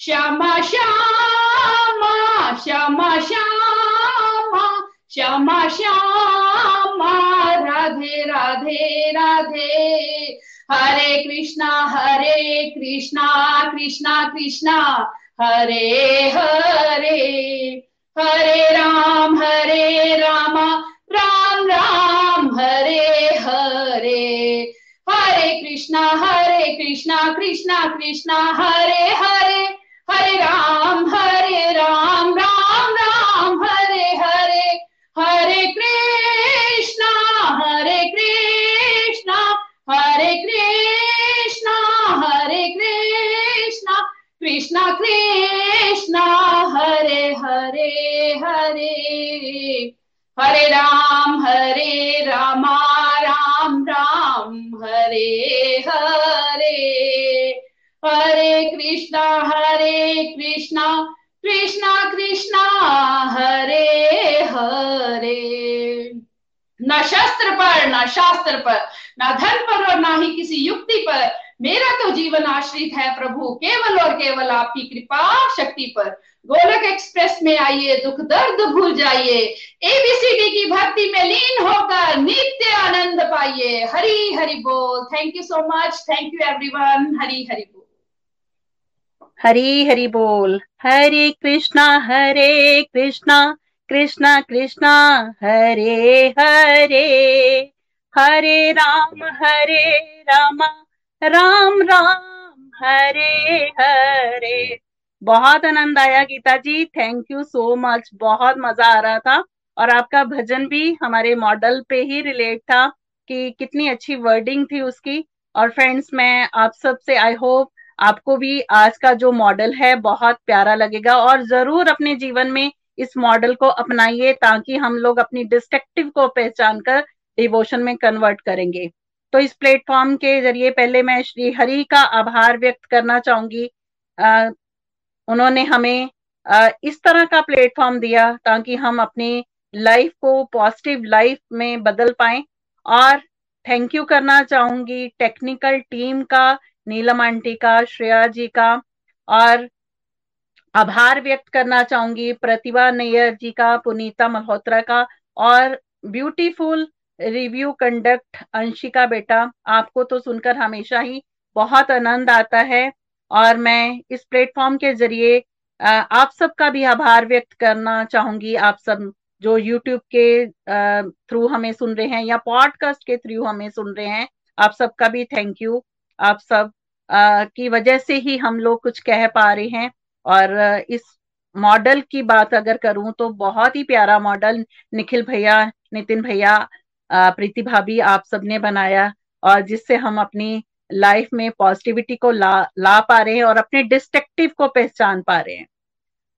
श्यामा श्यामा श्यामा श्यामा श्यामा श्यामा राधे राधे राधे हरे कृष्णा हरे कृष्णा कृष्णा कृष्णा हरे हरे हरे राम हरे राम राम राम हरे हरे हरे कृष्णा हरे कृष्णा कृष्णा कृष्णा हरे हरे हरे राम हरे शस्त्र पर, न शास्त्र पर, न धन पर और ना ही किसी युक्ति पर मेरा तो जीवन आश्रित है प्रभु। केवल और केवल आपकी कृपा शक्ति पर। गोलक एक्सप्रेस में आइए, दुख दर्द भूल जाइए। एबीसीडी की भक्ति में लीन होकर नित्य आनंद पाइए। हरी हरि बोल। Thank you so much thank you everyone Hari Hari बोल। हरी हरि बोल। हरे कृष्णा हरे कृष्णा। कृष्णा कृष्णा, हरे हरे। हरे राम हरे राम। राम राम, हरे हरे। बहुत आनंद आया Geeta ji. Thank you so much बहुत मज़ा आ रहा था। और आपका भजन भी हमारे मॉडल पे ही रिलेट था कि कितनी अच्छी वर्डिंग थी उसकी। और फ्रेंड्स मैं आप सबसे आई होप आपको भी आज का जो मॉडल है, बहुत प्यारा लगेगा। और ज़रूर अपने जीवन में इस मॉडल को अपनाइए ताकि हम लोग अपनी डिस्ट्रक्टिव को पहचान कर डिवोशन में कन्वर्ट करेंगे। तो इस प्लेटफॉर्म के ज़रिए पहले मैं श्री हरि का आभार व्यक्त करना चाहूँगी। उन्होंने हमें आ, इस तरह का प्लेटफॉर्म दिया ताकि हम अपनी लाइफ को पॉजिटिव लाइफ में बदल पाए। और थैंक यू करना चाहूँगी टेक्निकल टीम का नीलम आंटी का श्रेया जी का और आभार व्यक्त करना चाहूँगी। प्रतिभा नैयर जी का, पुनीता मल्होत्रा का और ब्यूटीफुल रिव्यू कंडक्ट अंशिका बेटा, आपको तो सुनकर हमेशा ही बहुत आनंद आता है और मैं इस प्लेटफॉर्म के ज़रिए आप सबका भी आभार व्यक्त करना चाहूँगी। आप सब जो यूट्यूब के थ्रू हमें सुन रहे हैं या पॉडकास्ट के थ्रू हमें सुन रहे हैं, आप सबका भी थैंक यू। आप सब की वजह से ही हम लोग कुछ कह पा रहे हैं। और इस मॉडल की बात अगर करूँ तो बहुत ही प्यारा मॉडल निखिल भैया, नितिन भैया प्रीति भाभी आप सबने बनाया और जिससे हम अपनी लाइफ में पॉजिटिविटी को ला ला पा रहे हैं और अपने डिस्ट्रक्टिव को पहचान पा रहे हैं।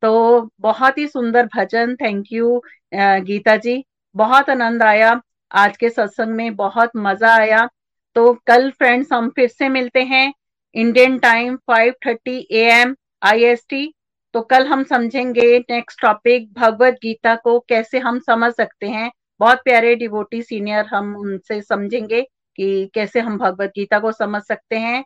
तो बहुत ही सुंदर भजन, थैंक यू गीता जी। बहुत आनंद आया, आज के सत्संग में बहुत मज़ा आया। तो कल फ्रेंड्स हम फिर से मिलते हैं, इंडियन टाइम 5:30 एएम आईएसटी तो कल हम समझेंगे नेक्स्ट टॉपिक भगवत गीता को कैसे हम समझ सकते हैं। बहुत प्यारे डिवोटी सीनियर हम उनसे समझेंगे कि कैसे हम भगवत गीता को समझ सकते हैं।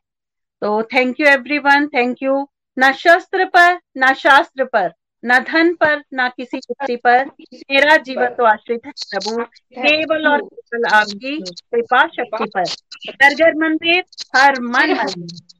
तो thank you everyone thank you न शस्त्र पर, न शास्त्र पर, न धन पर, न किसी युक्ति पर। मेरा जीवन तो आश्रित है प्रभु। केवल और केवल आपकी कृपा शक्ति पर। मंदिर, हर मन मंदिर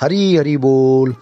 हरी हरी बोल।